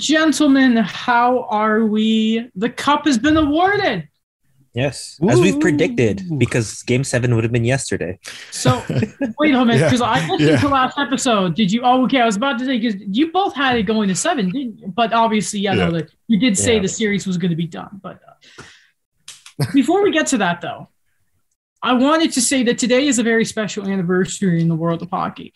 Gentlemen, how are we? The cup has been awarded. Yes, as we've predicted, because Game Seven would have been yesterday. So wait a minute, Yeah, because I listened yeah. to last episode. Did you? Oh, okay. I was about to say because you both had it going to seven, didn't you? But obviously, yeah, no, Yeah. that you did say Yeah. the series was going to be done. But uh, before we get to that, though, I wanted to say that today is a very special anniversary in the world of hockey.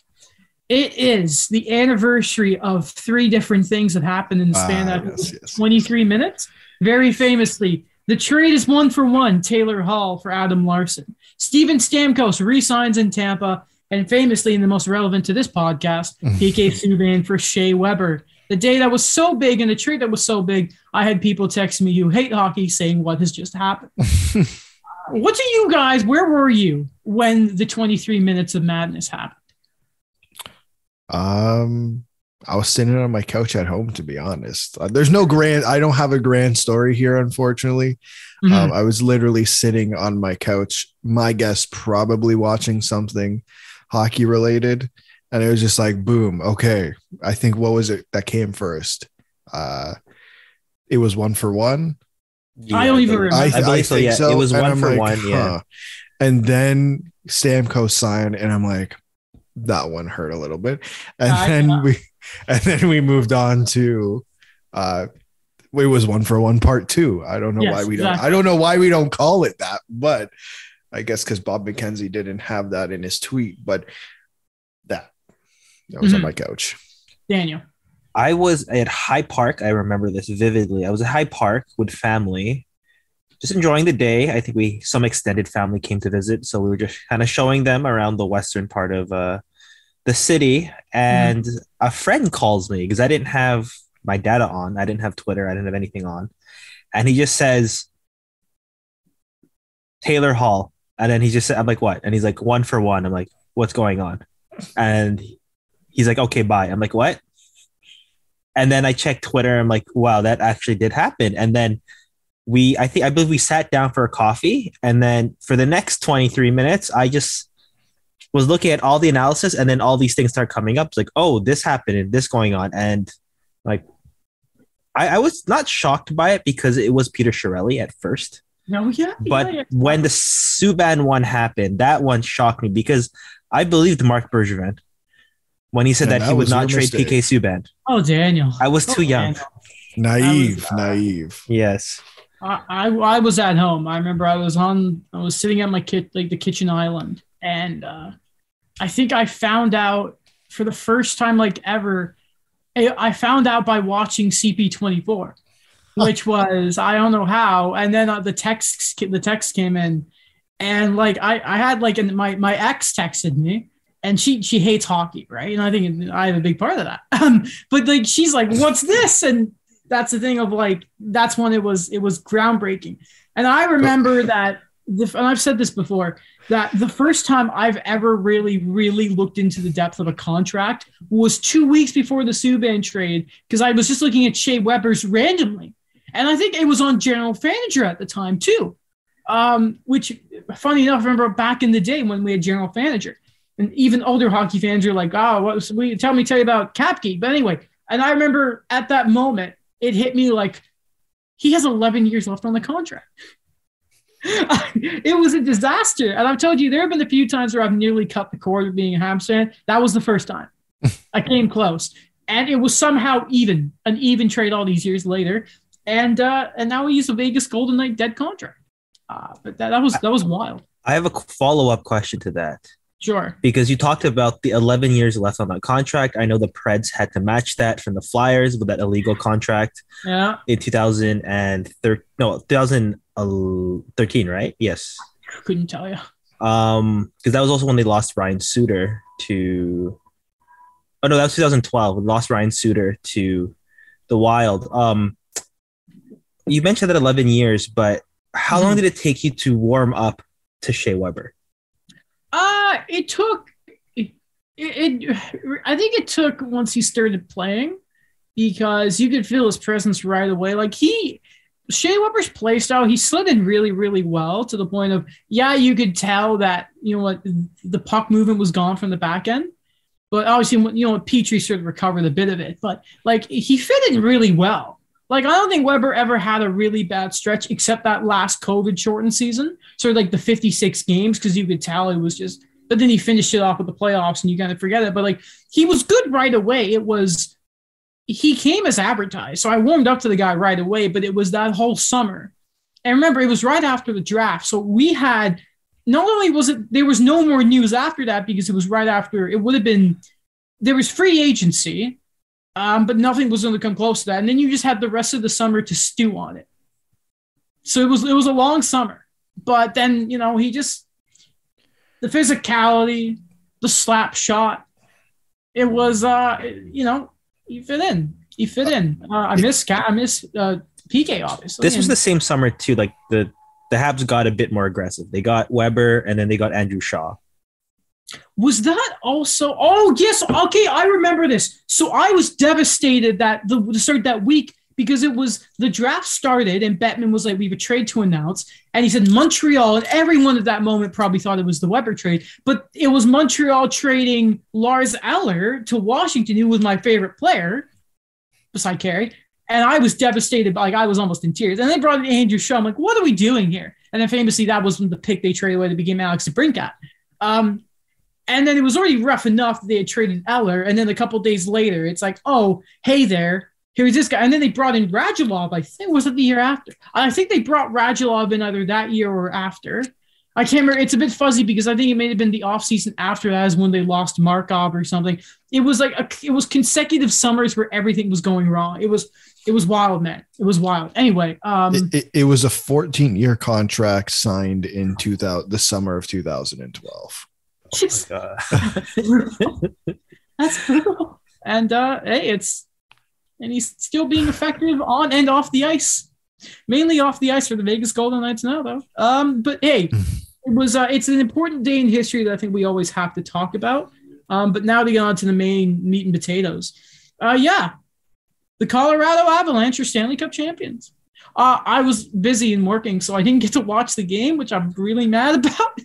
It is the anniversary of three different things that happened in the span Ah, of yes, yes. 23 minutes. Very famously, the trade is one for one Taylor Hall for Adam Larsson. Steven Stamkos resigns in Tampa. And famously, and the most relevant to this podcast, PK Subban for Shea Weber. The day that was so big and the trade that was so big, I had people text me who hate hockey saying what has just happened. what do you guys, where were you when the 23 minutes of madness happened? Um, I was sitting on my couch at home, to be honest. Uh, there's no grand, I don't have a grand story here, unfortunately. Mhm. Um, I was literally sitting on my couch, my guess, probably watching something hockey related. And it was just like, boom, okay. I think what was it that came first? Uh, it was one for one. I don't even remember. I, I believe so, yeah. It was And one I'm for like, one, yeah. And then Stamkos signed, and I'm like, that one hurt a little bit. And I then know. we and then we moved on to uh it was one for one part two. I don't know Yes, why we don't. I don't know why we don't call it that, but I guess because Bob McKenzie didn't have that in his tweet, but that that was on Mhm. my couch. Daniel. I was at High Park. I remember this vividly. I was at High Park with family, just enjoying the day. I think we some extended family came to visit, so we were just kind of showing them around the western part of uh, the city. And a friend calls me because I didn't have my data on. I didn't have Twitter. I didn't have anything on, and he just says Taylor Hall, and then he just said, "I'm like what?" And he's like, "One for one." I'm like, "What's going on?" And he's like, "Okay, bye." I'm like, "What?" And then I checked Twitter. I'm like, wow, that actually did happen. And then we, I think, I believe we sat down for a coffee. And then for the next 23 minutes, I just was looking at all the analysis. And then all these things start coming up. It's like, oh, this happened and this going on. And like, I, I was not shocked by it because it was Peter Chiarelli at first. No, yeah. But yeah, yeah. when the Subban one happened, that one shocked me because I believed Marc Bergevin when he said And that, that he would not trade mistake. PK Subban. oh, Daniel. I was Oh, too young. Daniel. Naive, uh, naive. Yes. I, I I was at home. I remember I was on. I was sitting at my kit like the kitchen island, and uh, I think I found out for the first time like ever. I I found out by watching CP24, which was I don't know how. And then uh, the text the text came in, and like I I had like an, my my ex texted me. And she she hates hockey, right? And I think I have a big part of that. Um, but like she's like, "What's this?" And that's the thing of like that's when it was it was groundbreaking. And i remember that the, and i've said this before that the first time i've ever really really looked into the depth of a contract was two weeks before the subban trade because i was just looking at shea weber's randomly. And i think it was on general manager at the time too. Um, which funny enough I remember back in the day when we had general manager. And even older hockey fans are like oh what was we tell me tell you about CapGeek. But anyway and i remember at that moment it hit me like he has 11 years left on the contract. it was a disaster. And I've told you, there have been a few times where I've nearly cut the cord of being a Habs fan. That was the first time. I came close. And it was somehow even, an even trade all these years later. And uh, and now we use a Vegas Golden Knight dead contract. Uh, but that, that was that was wild. I have a follow up question to that Sure. because you talked about the 11 years left on that contract. I know the Preds had to match that from the Flyers with that illegal contract Yeah. in 2013. No, 2013, right? Yes. Couldn't tell you. Um, because that was also when they lost Ryan Suter to. Oh no, that was 2012. We lost Ryan Suter to the Wild. Um, you mentioned that 11 years, but how long Mhm. did it take you to warm up to Shea Weber? It took it, it, I think it took once he started playing because you could feel his presence right away. Like he Shea Weber's play style, he slid in really, really well to the point of yeah, you could tell that you know what the puck movement was gone from the back end. But obviously, you know, Petry sort of recovered a bit of it. But like he fit in really well. Like I don't think Weber ever had a really bad stretch except that last COVID shortened season. Sort of like the 56 games because you could tell it was just. But then he finished it off with the playoffs, and you kind of forget it. But like he was good right away. It was he came as advertised, so I warmed up to the guy right away. But it was that whole summer, and remember, it was right after the draft, so we had not only was it there was no more news after that because it was right after it would have been there was free agency um, but nothing was going to come close to that and then you just had the rest of the summer to stew on it so it was it was a long summer but then you know he just the physicality the slap shot it was uh you know he fit in he fit in uh, i miss i miss uh pk obviously This was the same summer too. Like the the Habs got a bit more aggressive. They got Weber and then they got Andrew Shaw. Was that also? Oh yes, okay, I remember this. So I was devastated that the, the start that week because it was the draft started and Bettman was like, "We have a trade to announce," and he said Montreal, and everyone at that moment probably thought it was the Weber trade, but it was Montreal trading Lars Eller to Washington, who was my favorite player, beside Carey. And I was devastated, like I was almost in tears. And they brought in Andrew Shaw. I'm like, what are we doing here? And then famously, that was the pick they traded away to begin Alex DeBrincat. Um, and then it was already rough enough that they had traded Eller. And then a couple days later, it's like, oh, hey there, here's this guy. And then they brought in Radulov. I think was it the year after? I think they brought Radulov in either that year or after. I can't remember. It's a bit fuzzy because I think it may have been the offseason after that is when they lost Markov or something. It was like a, it was consecutive summers where everything was going wrong. It was it was wild, man. It was wild. Anyway, um, It, it, it was a 14 year contract signed in 2000, the summer of 2012. just- Uh, That's brutal. And uh, hey, it's and he's still being effective on and off the ice. Mainly off the ice for the Vegas Golden Knights now, though. Um, but hey, it was uh, it's an important day in history that I think we always have to talk about. Um, but now to get on to the main meat and potatoes. Uh, yeah, the Colorado Avalanche are Stanley Cup champions. Uh, I was busy and working, so I didn't get to watch the game, which I'm really mad about.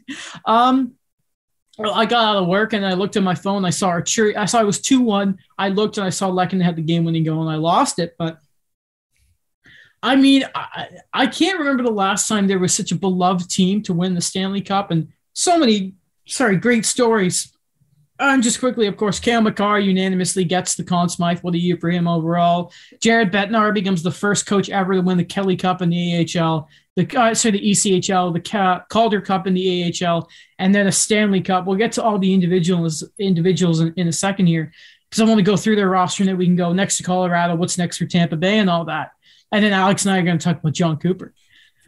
Um, I got out of work and I looked at my phone. I saw our cheer. I saw it was two one. I looked and I saw Lehkonen had the game winning goal and I lost it. But I mean, I, I can't remember the last time there was such a beloved team to win the Stanley Cup and so many, sorry, great stories. And just quickly, of course, Cale Makar unanimously gets the Conn Smythe. What a year for him overall. Jared Bednar becomes the first coach ever to win the Kelly Cup in the AHL, the uh, sorry, the ECHL, the Ca- Calder Cup in the AHL, and then a Stanley Cup. We'll get to all the individuals individuals in, in a second here because I want to go through their roster and then we can go next to Colorado. What's next for Tampa Bay and all that. And then Alex and I are going to talk about Jon Cooper.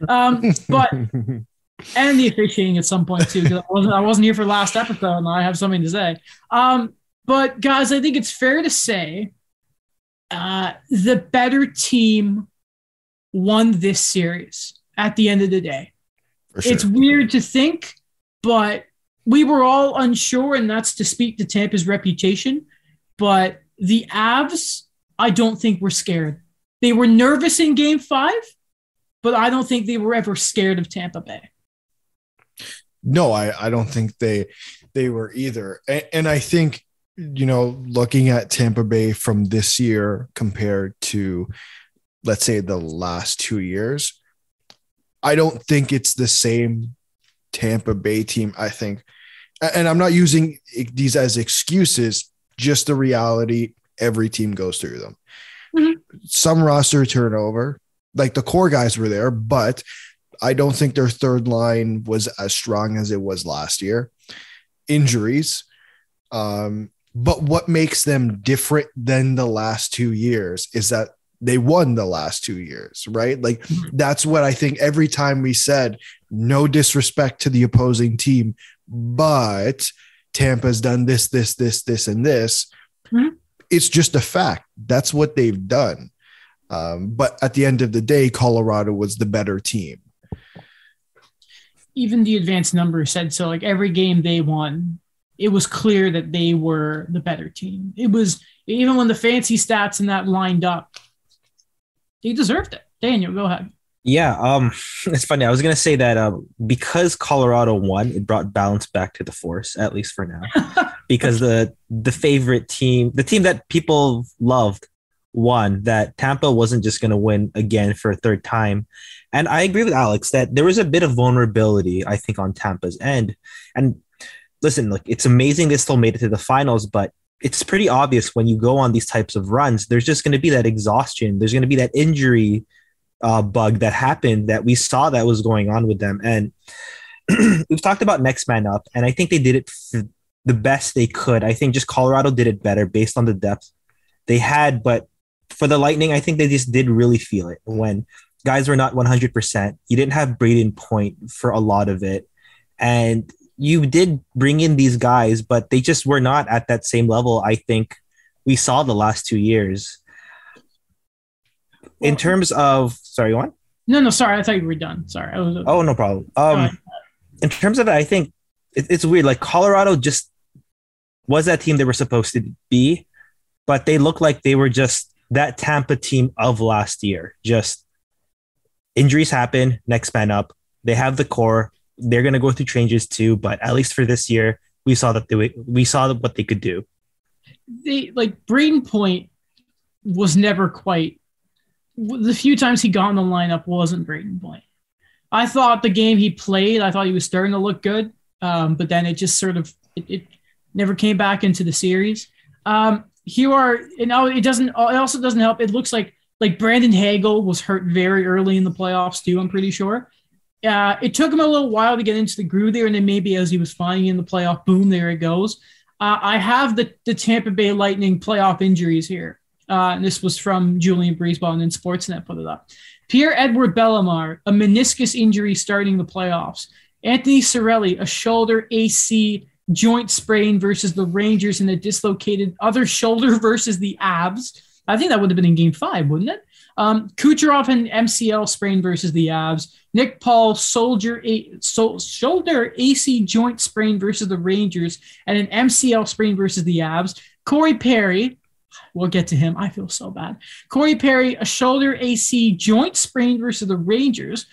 Um, but and the officiating at some point too. Because I wasn't, I wasn't here for last episode, and I have something to say. Um, but guys, I think it's fair to say uh, the better team won this series at the end of the day. Sure. It's weird to think, but we were all unsure, and that's to speak to Tampa's reputation. But the Avs, I don't think were scared. They were nervous in game five, but I don't think they were ever scared of Tampa Bay. no, I, I don't think they they were either. And, and I think, you know, looking at Tampa Bay from this year compared to let's say the last two years, I don't think it's the same Tampa Bay team. I think, and I'm not using these as excuses, just the reality every team goes through them. Mhm. Some roster turnover, like the core guys were there, but I don't think their third line was as strong as it was last year. Injuries. Um, but what makes them different than the last two years is that they won the last two years, right? Like Mhm. that's what I think every time we said, no disrespect to the opposing team, but Tampa's done this, this, this, this, and this. Mhm. It's just a fact. That's what they've done. Um, but at the end of the day, Colorado was the better team. even the advanced numbers said so. Like every game they won, it was clear that they were the better team. It was even when the fancy stats and that lined up, they deserved it. Daniel, go ahead. Yeah, um, it's funny. I was gonna say that um, because Colorado won, it brought balance back to the force, at least for now. because the the favorite team, the team that people loved, won. That Tampa wasn't just gonna win again for a third time. And I agree with Alex that there was a bit of vulnerability, I think, on Tampa's end. And listen, look, it's amazing they still made it to the finals, but it's pretty obvious when you go on these types of runs, there's just going to be that exhaustion. There's going to be that injury uh, bug that happened that we saw that was going on with them. And we've talked about next man up, and I think they did it the best they could. I think just Colorado did it better based on the depth they had. But for the Lightning, I think they just did really feel it when guys were not 100%. You didn't have Brayden Point for a lot of it. And you did bring in these guys, but they just were not at that same level. I think we saw the last two years in terms of sorry, one. No, no, sorry. I thought you were done. Sorry. Was, oh, no problem. Um, in terms of it, I think it, it's weird. Like Colorado just was that team they were supposed to be, but they look like they were just that Tampa team of last year. Just injuries happen, next man up. They have the core. They're going to go through changes too, but at least for this year, we saw that they we saw what they could do. They like Brayden Point was never quite the few times he got in the lineup wasn't Brayden Point. I thought the game he played, I thought he was starting to look good, um, but then it just sort of it, it, never came back into the series. Um, here are know it doesn't it also doesn't help. It looks like like Brandon Hagel was hurt very early in the playoffs too. I'm pretty sure. Uh, it took him a little while to get into the groove there, and then maybe as he was finding in the playoff, boom, there it goes. Uh, I have the the Tampa Bay Lightning playoff injuries here. Uh, and this was from Julien BriseBois and then Sportsnet put it up. Pierre Edouard Bellemare, a meniscus injury starting the playoffs. Anthony Cirelli, a shoulder AC joint sprain versus the Rangers and a dislocated other shoulder versus the abs. I think that would have been in game five, wouldn't it? Um, Kucherov and MCL sprain versus the Avs. Nick Paul soldier a, so, shoulder AC joint sprain versus the Rangers and an MCL sprain versus the Avs. Corey Perry, We'll get to him. I feel so bad. Corey Perry, a shoulder AC joint sprain versus the Rangers.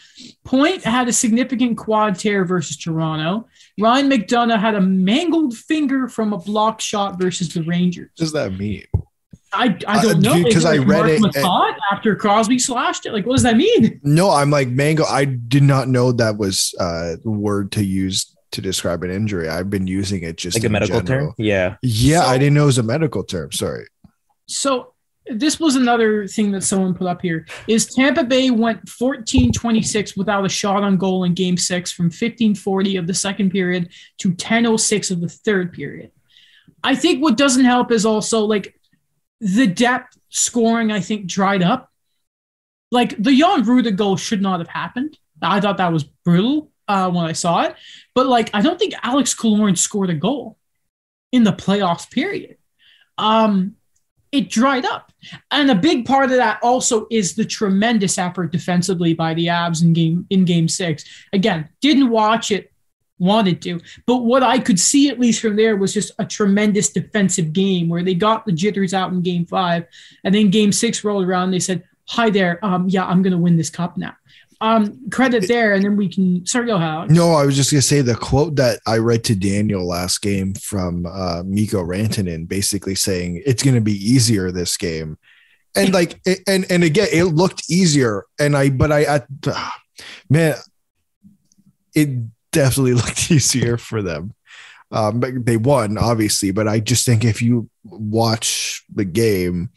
Point had a significant quad tear versus Toronto. Ryan McDonagh had a mangled finger from a block shot versus the Rangers. What does that mean? I, I don't uh, know because I read Mark it after Crosby slashed it. Like, what does that mean? No, I'm like mango. I did not know that was uh, the word to use to describe an injury. I've been using it just like a medical general. term. Yeah, yeah. So, I didn't know it was a medical term. Sorry. So this was another thing that someone put up here is Tampa Bay went 14-26 without a shot on goal in game 6 from 1540 of the second period to 1006 of the third period. I think what doesn't help is also like the depth scoring I think dried up. Like the Jan Rutta goal should not have happened. I thought that was brutal uh, when I saw it, but like I don't think Alex Killorn scored a goal in the playoffs period. Um, it dried up. And a big part of that also is the tremendous effort defensively by the Avs in game in game six. Again, didn't watch it, wanted to, but what I could see at least from there was just a tremendous defensive game where they got the jitters out in game five, and then game six rolled around. They said, "Hi there, um, yeah, I'm going to win this cup now." um, credit there, and then we can. Sorry, go ahead. No, I was just gonna say the quote that I read to Daniel last game from uh, Mikko Rantanen, basically saying it's gonna be easier this game, and like, and and again, it looked easier, and I, but I, I man, it definitely looked easier for them. Um, but they won, obviously, but I just think if you watch the game,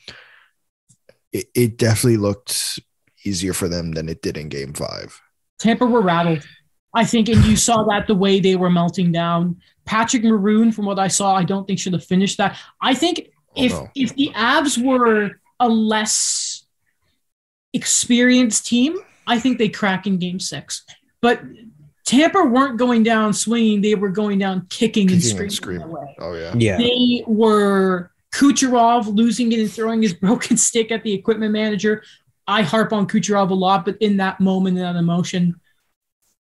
it, it definitely looked easier for them than it did in game five. Tampa were rattled. I think, and you saw that the way they were melting down. Patrick Maroon, from what I saw, I don't think should have finished that. I think oh, if no. if the Avs were a less experienced team, I think they crack in game six. But Tampa weren't going down swinging; they were going down kicking, kicking and screaming. And screaming. Away. Oh yeah, yeah. They were Kucherov losing it and throwing his broken stick at the equipment manager. I harp on Kucherov a lot, but in that moment, in that emotion,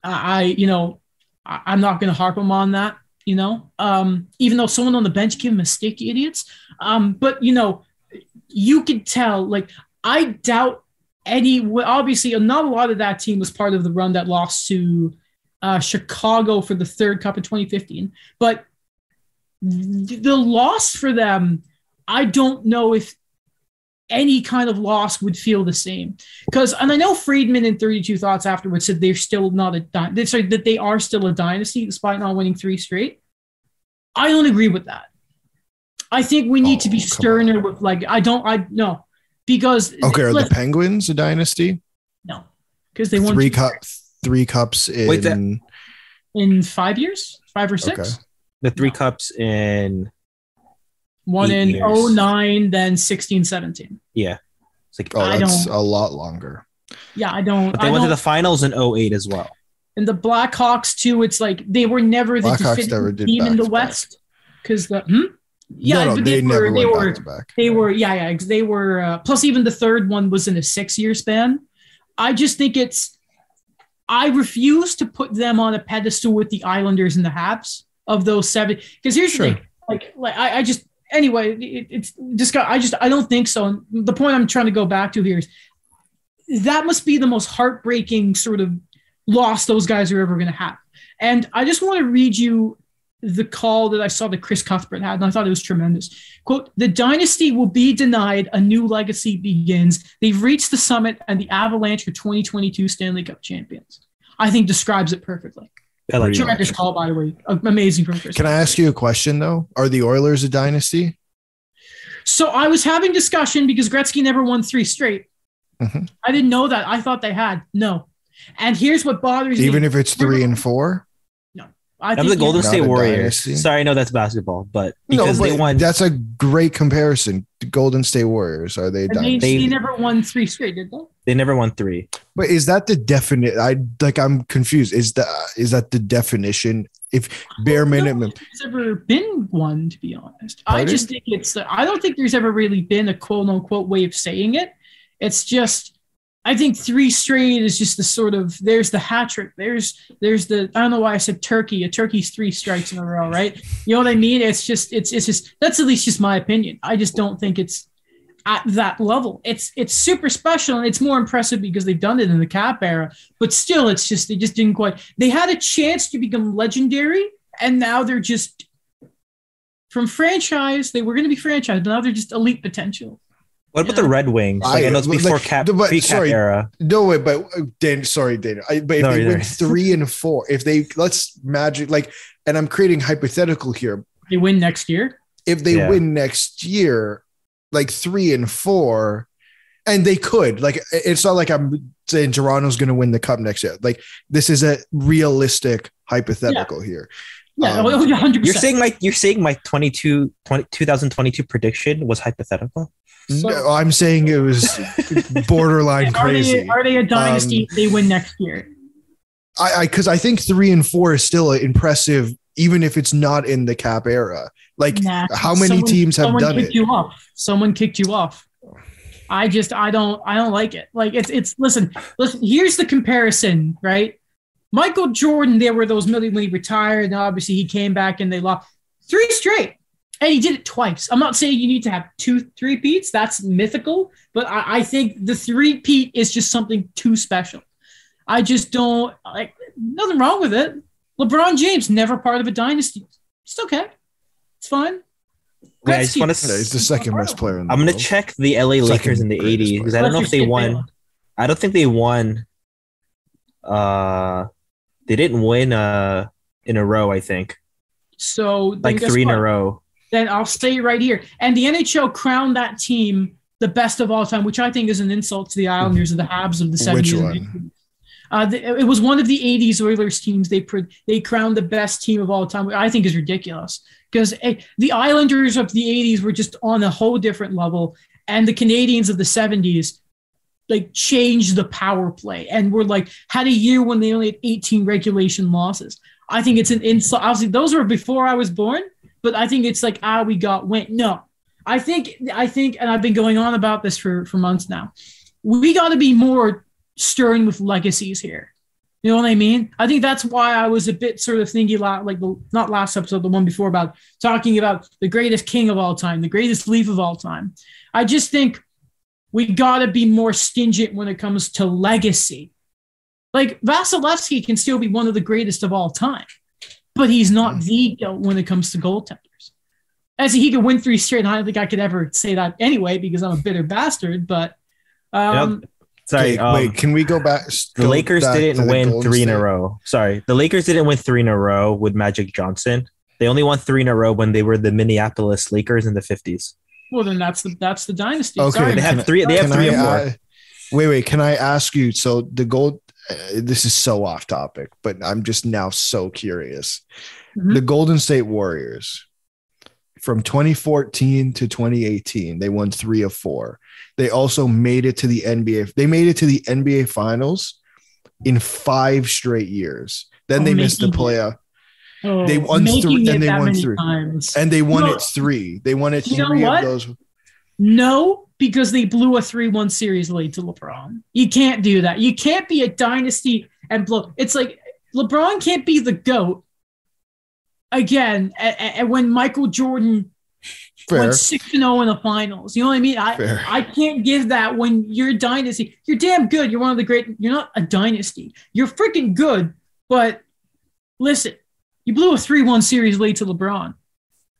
I, you know, I, am not going to harp him on that, you know, um, even though someone on the bench gave him a stick, idiots. Um, but, you know, you could tell, like, I doubt any obviously not a lot of that team was part of the run that lost to uh, Chicago for the third cup in 2015. But the loss for them, I don't know if any kind of loss would feel the same. Because, and I know Friedman in 32 Thoughts afterwards said they're still not a dynasty, sorry, that they are still a dynasty despite not winning three straight. I don't agree with that. I think we need Oh, to be sterner ster with like, I don't, I no, because Okay, are the Penguins a dynasty? no, because they won Three two cup, three cups in. Wait, that- in five years, five or six. Okay. The three No. cups in One in years. 09, then 16, 17. yeah. It's like oh, I that's don't- a lot longer. Yeah, I don't. but they I went to don't the finals in 08 as well. and the Blackhawks too. It's like they were never the Blackhawks definitive never did team in the. West because the hmm? yeah, no, no, but they, they, were they were back they were yeah yeah they were uh, plus even the third one was in a six year span. I just think it's I refuse to put them on a pedestal with the Islanders and the Habs of those seven because here's Sure. the thing like like I, I just anyway it, it's just got I just I don't think so. And the point I'm trying to go back to here is that must be the most heartbreaking sort of loss those guys are ever going to have. And I just want to read you the call that I saw that Chris Cuthbert had, and I thought it was tremendous. Quote, the dynasty will be denied, a new legacy begins. They've reached the summit, and the Avalanche are 2022 Stanley Cup champions. I think describes it perfectly. I like Pretty that. Tremendous call, by the way. Amazing from Chris. Can I ask you a question though? Are the Oilers a dynasty? So I was having discussion because Gretzky never won three straight. Mhm. I didn't know that. I thought they had. No. And here's what bothers Even me. Even if it's three and four? I I'm think the Golden State Warriors. dynasty. Sorry, I know that's basketball, but because no, they won. That's a great comparison. The Golden State Warriors are they a they, they never won three straight, did they? They never won three. But is that the definite? I like. I'm confused. Is that is that the definition? If bare don't minimum, if There's ever been one, to be honest. I just think it's. I don't think there's ever really been a quote unquote way of saying it. It's just. I think three straight is just the sort of there's the hat trick. There's there's the I don't know why I said turkey. A turkey's three strikes in a row, right? You know what I mean? It's just it's it's just that's at least just my opinion. I just don't think it's at that level. It's it's super special and it's more impressive because they've done it in the cap era. But still, it's just they just didn't quite. They had a chance to become legendary, and now they're just from franchise. They were going to be franchise, but now they're just elite potential. What about Yeah. the Red Wings? Like, I, I- know it's like, before cap, but- pre-cap sorry. era. no way. But uh, Dan, sorry, Dan. I, but if No, they either. win three and four, if they let's magic like, and I'm creating hypothetical here. They win next year. If they Yeah. win next year, like three and four, and they could like, it's not like I'm saying Toronto's going to win the cup next year. Like this is a realistic hypothetical here. Yeah, Um, oh, yeah, hundred You're saying my you're saying my 22 20, 2022 prediction was hypothetical. So- no, I'm saying it was borderline Are they, crazy. are they a dynasty? Um, they win next year. I I because I think three and four is still impressive, even if it's not in the cap era. Like Nah, how many someone- teams have someone done kicked it? You off. Someone kicked you off. I just I don't I don't like it. Like it's it's listen listen. Here's the comparison, right? Michael Jordan. There were those million when he retired, and obviously he came back and they lost three straight, and he did it twice. I'm not saying you need to have two three peats. That's mythical, but I, I think the three peat is just something too special. I just don't like nothing wrong with it. LeBron James never part of a dynasty. It's okay. It's fine. Yeah, I just want to. Yeah, he's the second best player. In the I'm gonna check the LA Second Lakers in the 80s because I don't know if they won. fail. I don't think they won. Uh, they didn't win uh in a row. I think So like guess three in a row. Then I'll stay right here. And the NHL crowned that team the best of all time, which I think is an insult to the Islanders of the Habs of the 70s. Which and one? 80s. Uh, the, it was one of the 80s Oilers teams. They pr- they crowned the best team of all time, which I think is ridiculous because the Islanders of the 80s were just on a whole different level, and the Canadiens of the 70s like change the power play and were like had a year when they only had 18 regulation losses. I think it's an insult. Obviously, those were before I was born, but I think it's like ah, we got went. No, I think I think, and I've been going on about this for for months now. We got to be more stern with legacies here. You know what I mean? I think that's why I was a bit sort of thinking like the not last episode, the one before about talking about the greatest king of all time, the greatest leaf of all time. I just think we got to be more stingent when it comes to legacy. Like Vasilevskiy can still be one of the greatest of all time, but he's not Mm. the GOAT when it comes to goaltenders. As he could win three straight, and I don't think I could ever say that anyway because I'm a bitter bastard. But um, Sorry, Okay, um, wait, can we go back? the go Lakers back didn't the win Golden three in a row. Sorry, the Lakers didn't win three in a row with Magic Johnson. They only won three in a row when they were the Minneapolis Lakers in the fifties. Well, then that's the that's the dynasty. Okay, Sorry, They have three. They have three I, or four. uh, wait, wait. Can I ask you? So the gold. Uh, this is so off topic, but I'm just now so curious. Mhm. The Golden State Warriors, from 2014 to 2018, they won three of four. They also made it to the NBA. They made it to the NBA Finals in five straight years. Then Oh, they missed the playoff, Oh, they won three- and they won three. times. and they won know- it three. They won it You know three of those. No, because they blew a 3 1 series lead to LeBron. You can't do that. You can't be a dynasty and blow. It's like LeBron can't be the GOAT again and when Michael Jordan Fair. went 6 0 in the finals. You know what I mean? I, Fair. I can't give that when you're a dynasty. You're damn good. You're one of the great. You're not a dynasty. You're freaking good. But listen, you blew a 3 1 series lead to LeBron.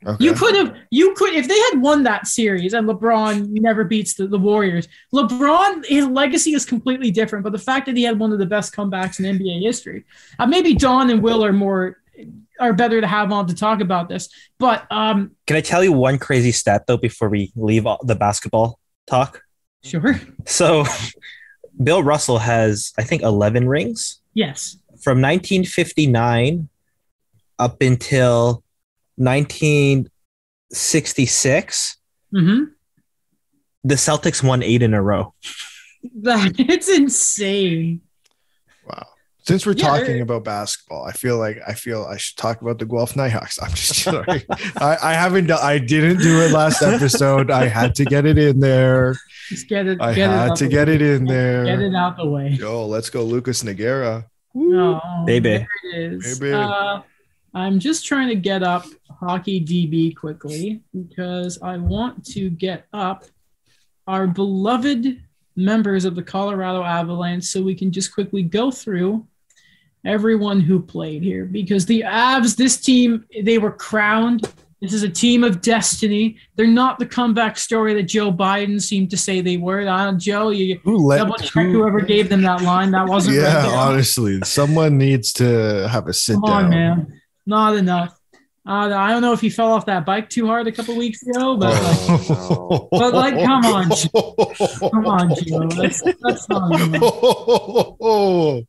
Okay. You could have, you could, if they had won that series and LeBron never beats the, the Warriors, LeBron, his legacy is completely different. But the fact that he had one of the best comebacks in NBA history, uh, maybe Don and Will are more, are better to have on to talk about this. But um, Can I tell you one crazy stat though before we leave all the basketball talk? sure. So, Bill Russell has I think eleven rings Yes. from 1959 up until 1966. Mm-hmm. The Celtics won eight in a row. That, it's insane. Wow. Since we're Yeah, talking about basketball, I feel like I feel I should talk about the Guelph Nighthawks. I'm just sorry. I, I haven't done, I didn't do it last episode. I had to get it in there. Just get it. I get had out to get way. it in there. Get it out the way. Yo, let's go, Lucas Nagera. Oh, Baby. There it is. Baby. Uh, I'm just trying to get up Hockey DB quickly because I want to get up our beloved members of the Colorado Avalanche so we can just quickly go through everyone who played here because the Avs, this team, they were crowned. This is a team of destiny. They're not the comeback story that Joe Biden seemed to say they were. Uh, Joe, you Who double check who- whoever gave them that line. That wasn't right Yeah, there. honestly, someone needs to have a sit Come down. on, man. Not enough. Uh, I don't know if he fell off that bike too hard a couple weeks ago, but like, Oh. But, like, come on, come on, Joe. That's, that's not enough. oh.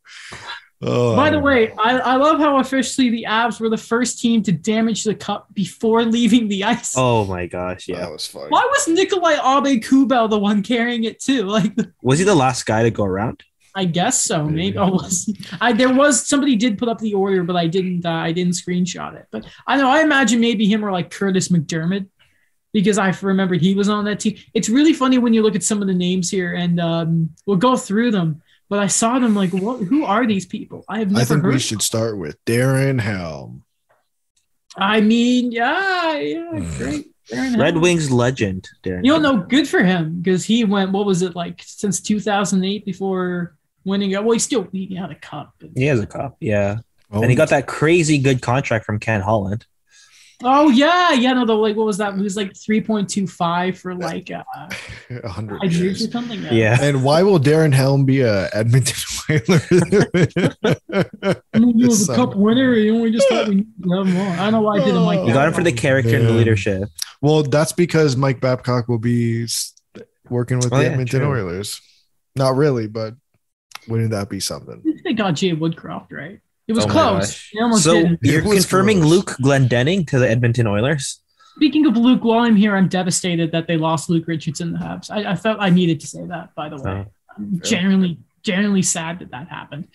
By the way, I, I love how officially the Avs were the first team to damage the cup before leaving the ice. Oh my gosh, yeah. that was fun. Why was Nikolai Aube-Kubel the one carrying it too? Like, Was he the last guy to go around? I guess so. Maybe I was. I there was somebody did put up the order, but I didn't. Uh, I didn't screenshot it. But I know. I imagine maybe him or like Kurtis MacDermid, because I remembered he was on that team. It's really funny when you look at some of the names here, and um, we'll go through them. But I saw them like, what? Who are these people? I have never I think heard. we of should them. start with Darren Helm. I mean, yeah, yeah, Hmm. great. Red Wings legend, Darren. You know, good for him because he went. What was it like since 2008 before winning it? Well, he still he had a cup. He has a cup, yeah. Oh, And he got that crazy good contract from Ken Holland. Oh yeah, yeah. No, the like what was that? It was like three point two five for like uh, 100 five years years. or something. Yeah. And why will Darren Helm be a Edmonton Oiler? I mean, he was a Son. cup winner. You know, we just thought we needed to have more. I don't know why I didn't like Oh. You got him for the character and the leadership. well, that's because Mike Babcock will be working with Oh, the yeah, Edmonton true. Oilers. Not really, but wouldn't that be something? They got Jay Woodcroft right. It was Oh close. gosh. They almost So didn't. you're confirming close. Luke Glendening to the Edmonton Oilers? Speaking of Luke, while I'm here, I'm devastated that they lost Luke Richardson in the Habs. I, I felt I needed to say that. By the way, Oh. I'm genuinely, genuinely sad that that happened.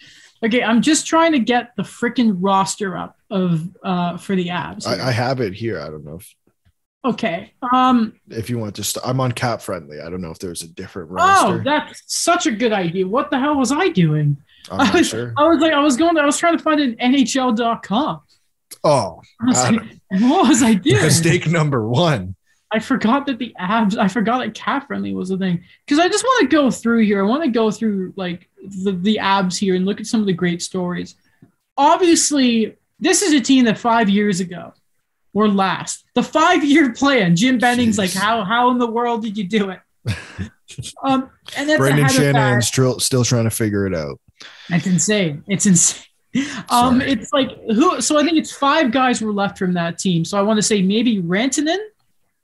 Okay, I'm just trying to get the freaking roster up of uh for the Abs. I, I have it here. I don't know if, okay. Um. if you want to. St- I'm on cap friendly. I don't know if there's a different role. Oh, that's such a good idea. What the hell was I doing? I was, sure. I was like, I was going, to, I was trying to find an NHL.com. Oh, was I like, what was I doing? mistake number one. I forgot that the abs. I forgot that cap friendly was a thing because I just want to go through here. I want to go through like the the abs here and look at some of the great stories. Obviously, this is a team that five years ago or last the five year plan. Jim Benning's like, how how in the world did you do it? um, and then Brendan ahead of that- Shanahan's still still trying to figure it out. That's insane. It's insane. Um, Sorry. it's like who? So I think it's five guys were left from that team. So I want to say maybe Rantanen,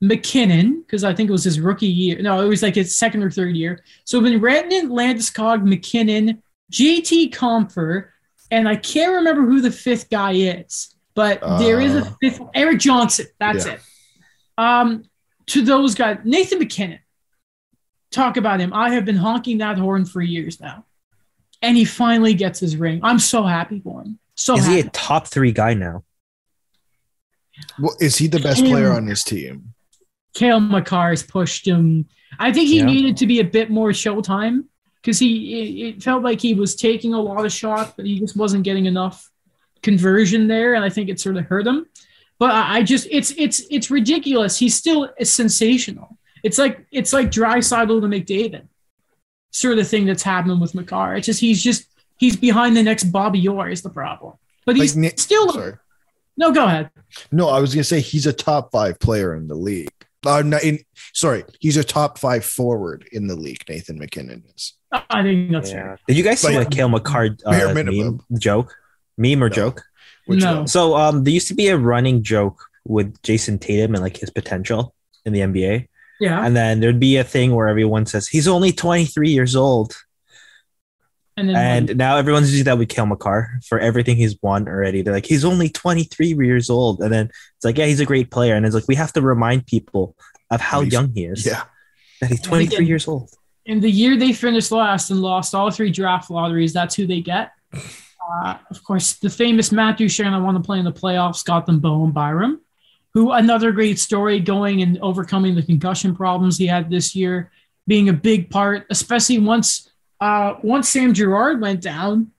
MacKinnon, because I think it was his rookie year. No, it was like his second or third year. So when Rantanen, Landeskog, MacKinnon, JT Compher, and I can't remember who the fifth guy is, but there is a Uh, fifth. Erik Johnson. That's Yeah. it. Um, to those guys, Nathan MacKinnon. Talk about him. I have been honking that horn for years now and he finally gets his ring. I'm so happy for him. So Is he a top three guy now? Well, is he the best Damn. player on his team? Cale Makar has pushed him. I think he Yeah. needed to be a bit more showtime because he it, it felt like he was taking a lot of shots, but he just wasn't getting enough conversion there, and I think it sort of hurt him. But I I just it's it's it's ridiculous. He's still sensational. It's like it's like dry to McDavid, sort of thing that's happening with Makar. It's just he's just he's behind the next Bobby Orr is the problem. But he's Like, still Sorry. no. Go ahead. No, I was gonna say he's a top five player in the league. Uh, no, in, sorry, he's a top five forward in the league. Nathan MacKinnon is. I think that's fair. Did you guys see Like, the Cale Makar uh, joke? Meme or No. joke? Which No. one? So um, there used to be a running joke with Jayson Tatum and like his potential in the NBA, Yeah. and then there'd be a thing where everyone says he's only 23 years old, And then and now everyone's using that with Cale Makar for everything he's won already. They're like he's only 23 years old, and then it's like yeah, he's a great player, and it's like we have to remind people of how He's- young he is. Yeah, that he's 23 years old. in the year they finished last and lost all three draft lotteries, that's who they get. Uh, of course, the famous Matthew Shannon want to play in the playoffs got them Bowen Byram, who another great story going and overcoming the concussion problems he had this year, being a big part, especially once uh, once Sam Girard went down.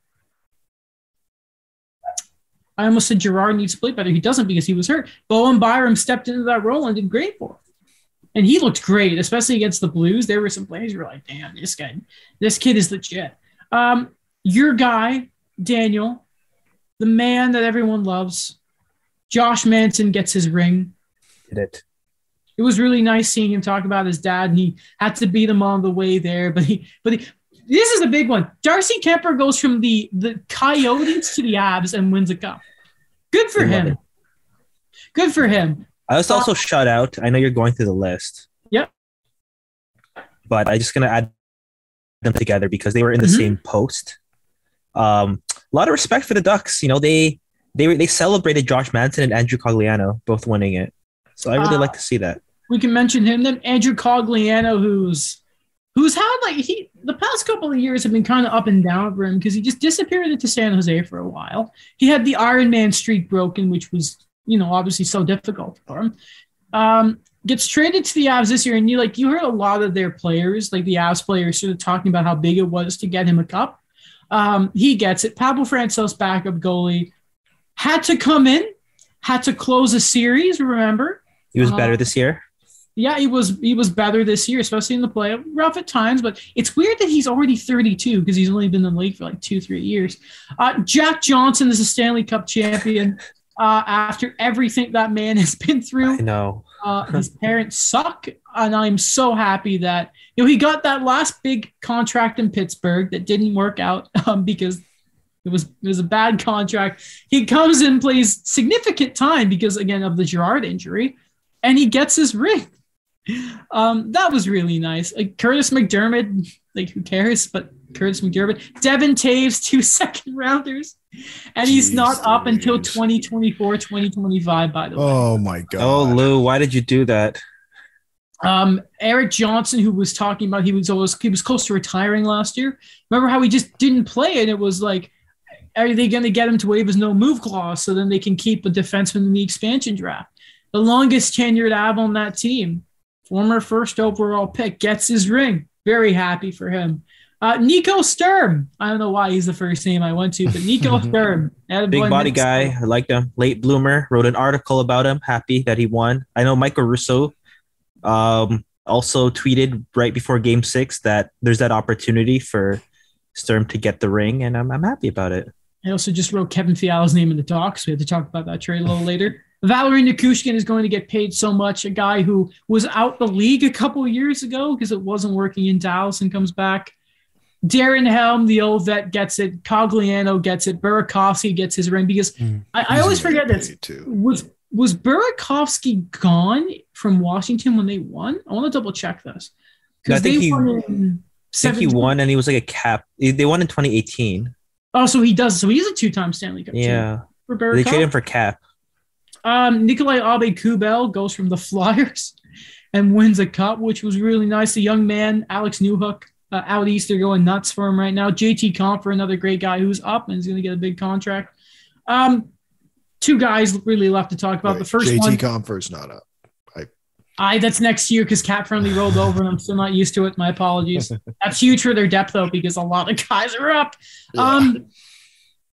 I almost said Girard needs to play better. He doesn't because he was hurt. Bowen Byram stepped into that role and did great for him and he looked great, especially against the Blues. There were some plays you were like, "Damn, this guy, this kid is legit." Um, your guy, Daniel, the man that everyone loves, Josh Manson gets his ring. Did it? It was really nice seeing him talk about his dad, and he had to beat him on the way there. But he, but he, this is a big one. Darcy Kuemper goes from the the Coyotes to the Abs and wins a cup. Good for I him. Good for him. I was also shut out. I know you're going through the list. Yep. But I'm just gonna add them together because they were in the Mhm. same post. Um, a lot of respect for the Ducks. You know, they they they celebrated Josh Manson and Andrew Cogliano both winning it. So I really Uh, like to see that. we can mention him. Then Andrew Cogliano, who's who's had like he the past couple of years have been kind of up and down for him because he just disappeared into San Jose for a while. He had the Iron Man streak broken, which was you know obviously so difficult for him. Um, gets traded to the Avs this year, and you like you heard a lot of their players, like the Avs players, sort of talking about how big it was to get him a cup. Um, he gets it. Pavel Francouz, backup goalie, had to come in, had to close a series. Remember, He was better this year. yeah, he was he was better this year, especially in the play. Rough at times, but it's weird that he's already 32 because he's only been in the league for like two, three years. Uh, Jack Johnson is a Stanley Cup champion uh, after everything that man has been through, I know. Uh, his parents suck, and I'm so happy that you know he got that last big contract in Pittsburgh that didn't work out um, because it was it was a bad contract. He comes in, plays significant time because again of the Girard injury, and he gets his ring. Um, that was really nice. Like Kurtis MacDermid, like who cares? But Kurtis MacDermid, Devon Toews, two second rounders, and he's Jeez not up until Louise. 2024, 2025. By the way. Oh my god. Oh, Lou, why did you do that? Um, Erik Johnson, who was talking about he was always he was close to retiring last year. Remember how he just didn't play, and it was like, are they going to get him to waive his no move clause so then they can keep a defenseman in the expansion draft? The longest tenured Av on that team, former first overall pick, gets his ring. Very happy for him. Uh, Nico Sturm. I don't know why he's the first name I went to, but Nico Sturm, Big body guy. I liked him. Late bloomer. Wrote an article about him. Happy that he won. I know Michael Russo Um, also tweeted right before Game Six that there's that opportunity for Sturm to get the ring, and I'm I'm happy about it. I also just wrote Kevin Fiala's name in the docs. We have to talk about that trade a little later. Valeri Nichushkin is going to get paid so much. A guy who was out the league a couple of years ago because it wasn't working in Dallas and comes back. Darren Helm, the old vet, gets it. Cogliano gets it. Burakovsky gets his ring because Mm, I, I always forget this. too. Was was Burakovsky gone from Washington when they won? I want to double check this. No, I think they he- won in I think he won, and he was like a cap. They won in 2018. Oh, so he does. So he's a two-time Stanley Cup Yeah, for they Burakovsky. traded him for cap. Um, Nikolai Aube-Kubel goes from the Flyers and wins a cup, which was really nice. The young man, Alex Newhook, uh, out east, they're going nuts for him right now. JT Compher, another great guy who's up and is going to get a big contract. Um, two guys really left to talk about. Wait, the first JT one, Compher's not up. I that's next year because Cap Friendly rolled over and I'm still not used to it. My apologies. That's huge for their depth though because a lot of guys are up. Um,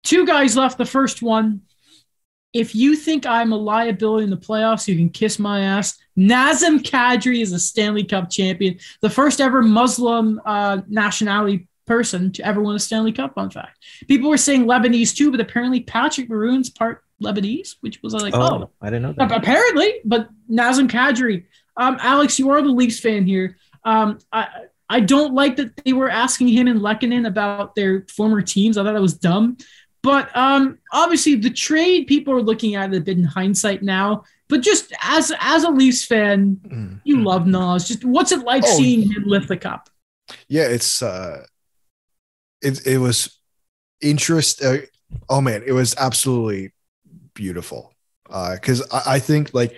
two guys left. The first one. If you think I'm a liability in the playoffs, you can kiss my ass. Nazem Kadri is a Stanley Cup champion, the first ever Muslim uh, nationality person to ever win a Stanley Cup. Fun fact. People were saying Lebanese too, but apparently Patrick Maroon's part Lebanese, which was like, Oh, oh, I didn't know that. Apparently, but Nazem Kadri. Um, Alex, you are the Leafs fan here. Um, I I don't like that they were asking him and Lehkonen about their former teams. I thought that was dumb. But um, obviously, the trade people are looking at it a bit in hindsight now. But just as as a Leafs fan, Mm. you love Nas. Just what's it like Oh, seeing him lift the cup? yeah, it's uh, it it was interest. Uh, oh man, it was absolutely beautiful. Because I, I think like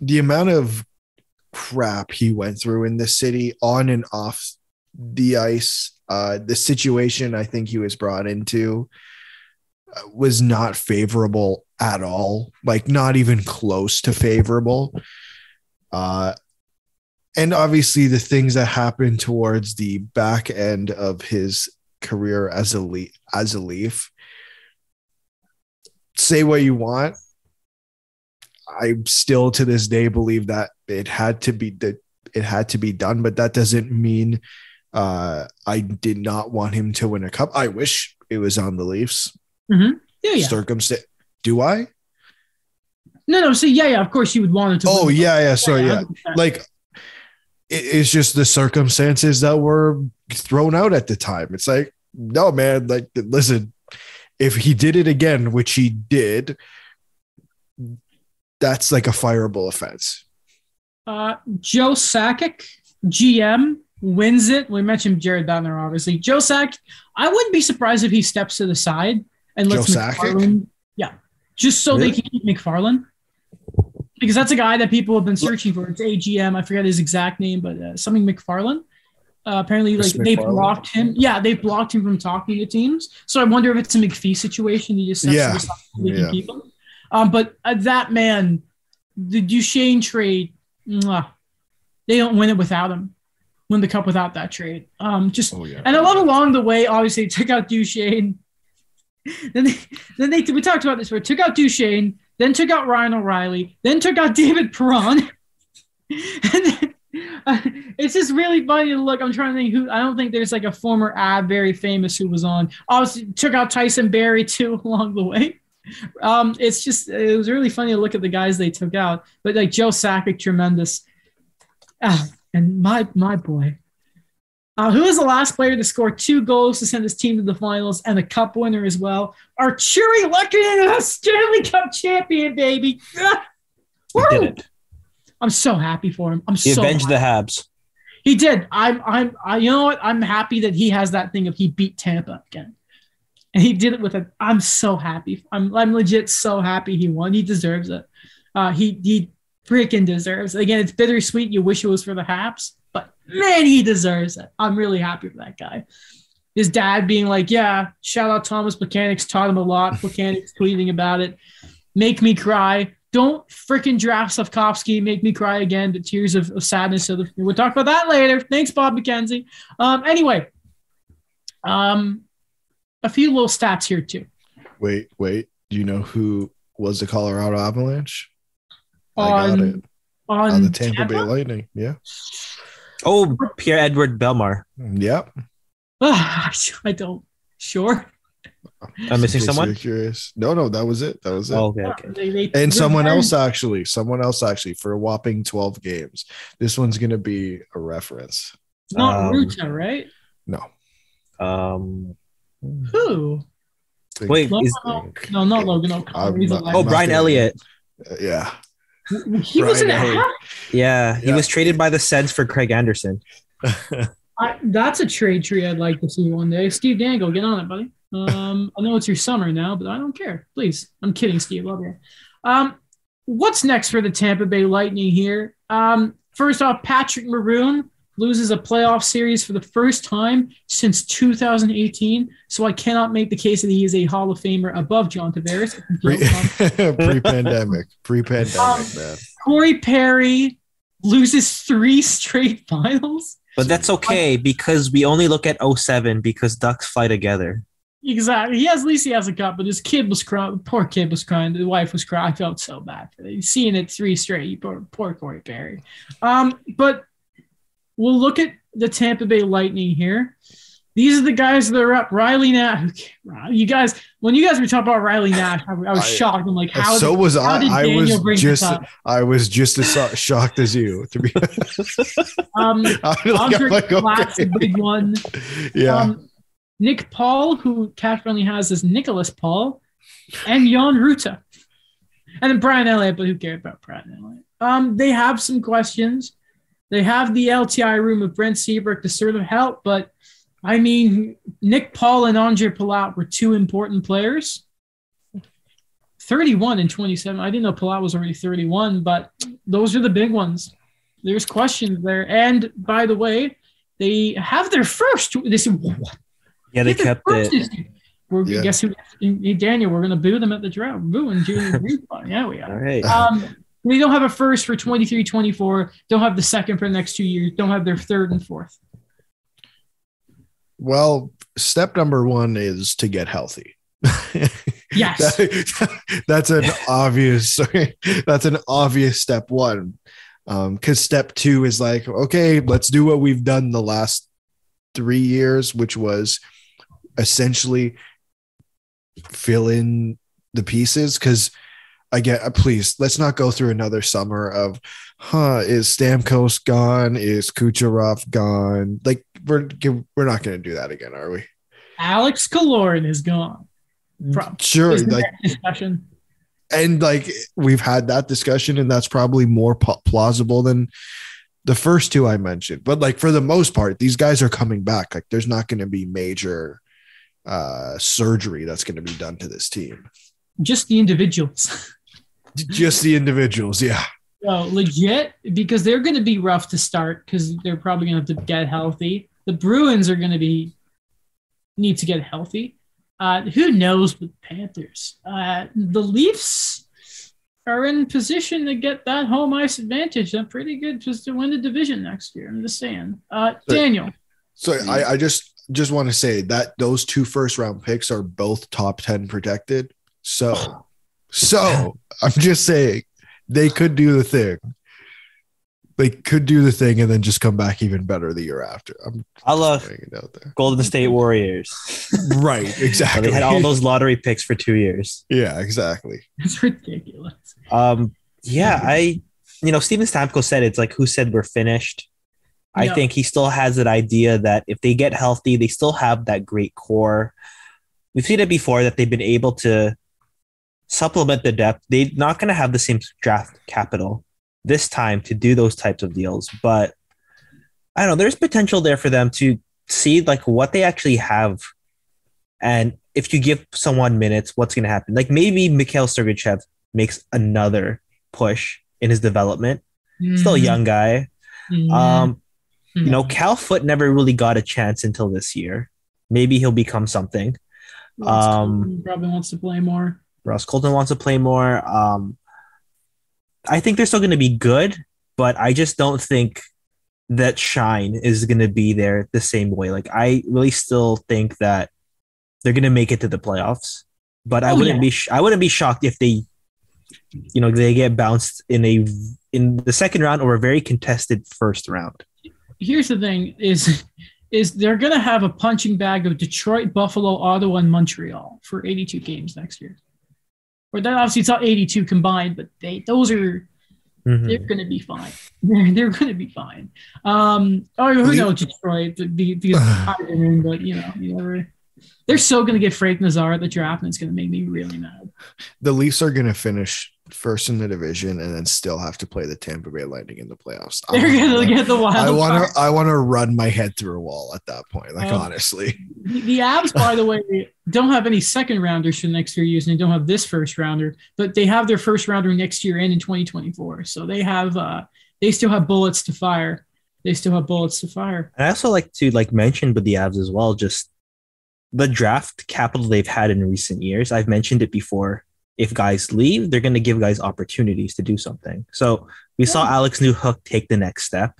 the amount of crap he went through in the city on and off the ice, uh, the situation I think he was brought into uh, was not favorable at all. Like not even close to favorable. Uh, and obviously the things that happened towards the back end of his career as a leaf, as a leaf. Say what you want. I still to this day believe that it had to be that it had to be done, but that doesn't mean uh, I did not want him to win a cup. I wish it was on the Leafs. Yeah, yeah. Circumstance. Do I? No, no. So yeah, yeah. Of course, you would want it to. Oh yeah, yeah. Sorry, yeah. 100%. like it's just the circumstances that were thrown out at the time. It's like, no, man, like listen, if he did it again, which he did, that's like a fireable offense. Uh, Joe Sakic, GM, wins it. We mentioned Jared down there, obviously. Joe Sakic, I wouldn't be surprised if he steps to the side and lets Joe Sakic? MacFarland. Yeah, just so Really? they can keep MacFarland. Because that's a guy that people have been searching for. It's AGM. I forget his exact name, but uh, something MacFarland. Uh, apparently, Chris like they blocked him. Yeah, they blocked him from talking to teams. So I wonder if it's a McPhee situation. He just Yeah. to the side so Yeah. him. Um, but uh, that man, the Duchene trade, mwah, they don't win it without him. Win the cup without that trade. Um, just Oh yeah. and I love along the way. Obviously, they took out Duchene. then they, then they we talked about this. Where took out Duchene, then took out Ryan O'Reilly, then took out David Perron. then, uh, it's just really funny to look. I'm trying to think who. I don't think there's like a former ad very famous who was on. Obviously, took out Tyson Barrie too along the way. Um, it's just it was really funny to look at the guys they took out. But like Joe Sakic, tremendous. Ah, and my my boy, uh, who was the last player to score two goals to send his team to the finals and a cup winner as well? Artturi Lehkonen, a Stanley Cup champion, baby. He did it. I'm so happy for him. I'm He so avenged happy. the Habs. He did. I'm. I'm. I, you know what? I'm happy that he has that thing of he beat Tampa again, and he did it with a. I'm so happy. I'm. I'm legit so happy he won. He deserves it. Uh, he he freaking deserves it. Again, it's bittersweet. You wish it was for the but man, he deserves it. I'm really happy for that guy. His dad being like, "Yeah, shout out Tomas Plekanec taught him a lot." Plekanec tweeting about it, make me cry. Don't freaking draft Slavkovsky, make me cry again. The tears of, of sadness. So the, we'll talk about that later. Thanks, Bob McKenzie. Um, anyway, um, a few little stats here too. Wait, wait. Do you know who was the Colorado Avalanche? I got On it. on, on the Tampa, Tampa? Bay Lightning. Yeah. Oh, Pierre Edouard Bellemare. Yep. Ah, I don't. Sure. I'm missing someone. Curious. No, no, that was it. That was it. Oh, okay, okay. They- they- and someone very- else actually, someone else actually for a whopping 12 games. This one's going to be a reference. Not Um, Rutta, right? No. Um. Who? Wait, No, is, no, no, not Logan O'Connor. I'm He's a not- oh Brian Elliott. Uh, yeah. He was in a hat. Yeah, he Yeah. was traded by the Sens for Craig Anderson. I, that's a trade tree I'd like to see one day. Steve Dangle, get on it, buddy. Um, I know it's your summer now, but I don't care. Please, I'm kidding, Steve. Love you. Um, what's next for the Tampa Bay Lightning here? Um, first off, Patrick Maroon loses a playoff series for the first time since 2018. So I cannot make the case that he is a Hall of Famer above John Tavares. Pre- pre-pandemic. Pre-pandemic, Um, man. Corey Perry loses three straight finals. But that's okay because we only look at 07 because Ducks fly together. Exactly. He has at least he has a cup, but his kid was crying. Poor kid was crying. The wife was crying. I felt so bad for it. Seeing it three straight. Poor, poor Corey Perry. Um, but we'll look at the Tampa Bay Lightning here. These are the guys that are up. Riley Nash. You guys, when you guys were talking about Riley Nash, I, was I- shocked. I'm like, how? so did, was how I. did I Daniel was just? I was just as shocked as you. To be Um, I'm like, I'm like, okay. big one. Yeah. Um, Nick Paul, who Cash only has is Nicholas Paul, and Jan Rutta. And then Brian Elliott, but who cares about Brian Elliott? Um, they have some questions. They have the LTI room of Brent Seabrook to sort of help, but I mean, Nick Paul and Andre Palat were two important players. 31 and 27. I didn't know Palat was already 31, but those are the big ones. There's questions there. And by the way, they have their first. This what? Yeah, they Get their kept first it. this. We're Yeah. guess who? Daniel, we're gonna boo them at the draft. Booing Junior Greenspot. Yeah, we are. right. Um, we don't have a first for 23, 24. Don't have the second for the next two years. Don't have their third and fourth. Well, step number one is to get healthy. Yes. That- that's an obvious. That's an obvious step one. Um, because step two is like, okay, let's do what we've done the last three years, which was essentially fill in the pieces. Because again, uh, please let's not go through another summer of, huh? Is Stamkos gone? Is Kucherov gone? Like we're we're not going to do that again, are we? Alex Killorn is gone. From Sure, like discussion. and like we've had that discussion and that's probably more pa- plausible than the first two i mentioned but like for the most part these guys are coming back like there's not going to be major uh surgery that's going to be done to this team Just the individuals. just the individuals yeah No, legit, because they're going to be rough to start because they're probably going to have to get healthy. The Bruins are going to be need to get healthy. Uh, who knows with Panthers? Uh, the Leafs are in position to get that home ice advantage. They're pretty good just to win the division next year. I'm just saying. Uh, Daniel, so i i just just want to say that those two first round picks are both top 10 protected so so i'm just saying they could do the thing they could do the thing and then just come back even better the year after i'm I love throwing it out there Golden State Warriors. right exactly they had all those lottery picks for two years. yeah exactly it's ridiculous. Um, yeah, I, you know, Steven Stamkos said it's like, who said we're finished? I Yeah. think he still has that idea that if they get healthy, they still have that great core. We've seen it before that they've been able to supplement the depth. They're not going to have the same draft capital this time to do those types of deals, but I don't know. There's potential there for them to see like what they actually have, and if you give someone minutes, what's going to happen? Like maybe Mikhail Sergachev makes another push in his development. Still a young guy. Mhm. Um, Mhm. you know, Cal Foote never really got a chance until this year. Maybe he'll become something. That's cool. um, He probably wants to play more. Ross Colton wants to play more. Um, I think they're still going to be good, but I just don't think that shine is going to be there the same way. Like I really still think that they're going to make it to the playoffs, but I Oh, wouldn't yeah. be sh- I wouldn't be shocked if they, you know, they get bounced in a in the second round or a very contested first round. Here's the thing: is is they're going to have a punching bag of Detroit, Buffalo, Ottawa, and Montreal for 82 games next year. Or that obviously it's not 82 combined, but they those are Mhm. they're going to be fine. They're, they're going to be fine. Um, or who knows Detroit? The, the, the, but you know, you never. They're so going to get Frank Nazar at the draft, and it's going to make me really mad. The Leafs are going to finish first in the division and then still have to play the Tampa Bay Lightning in the playoffs. I They're wanna- going to get the wild. I want to. I want to run my head through a wall at that point. Like Um, honestly, The, the Avs, by the way, don't have any second rounders for the next three years, and they don't have this first rounder, but they have their first rounder next year and in 2024. So they have, uh, they still have bullets to fire. They still have bullets to fire. I also like to like mention with the Abs as well, just the draft capital they've had in recent years. I've mentioned it before. If guys leave, they're going to give guys opportunities to do something. So we saw Yeah. Alex Newhook take the next step.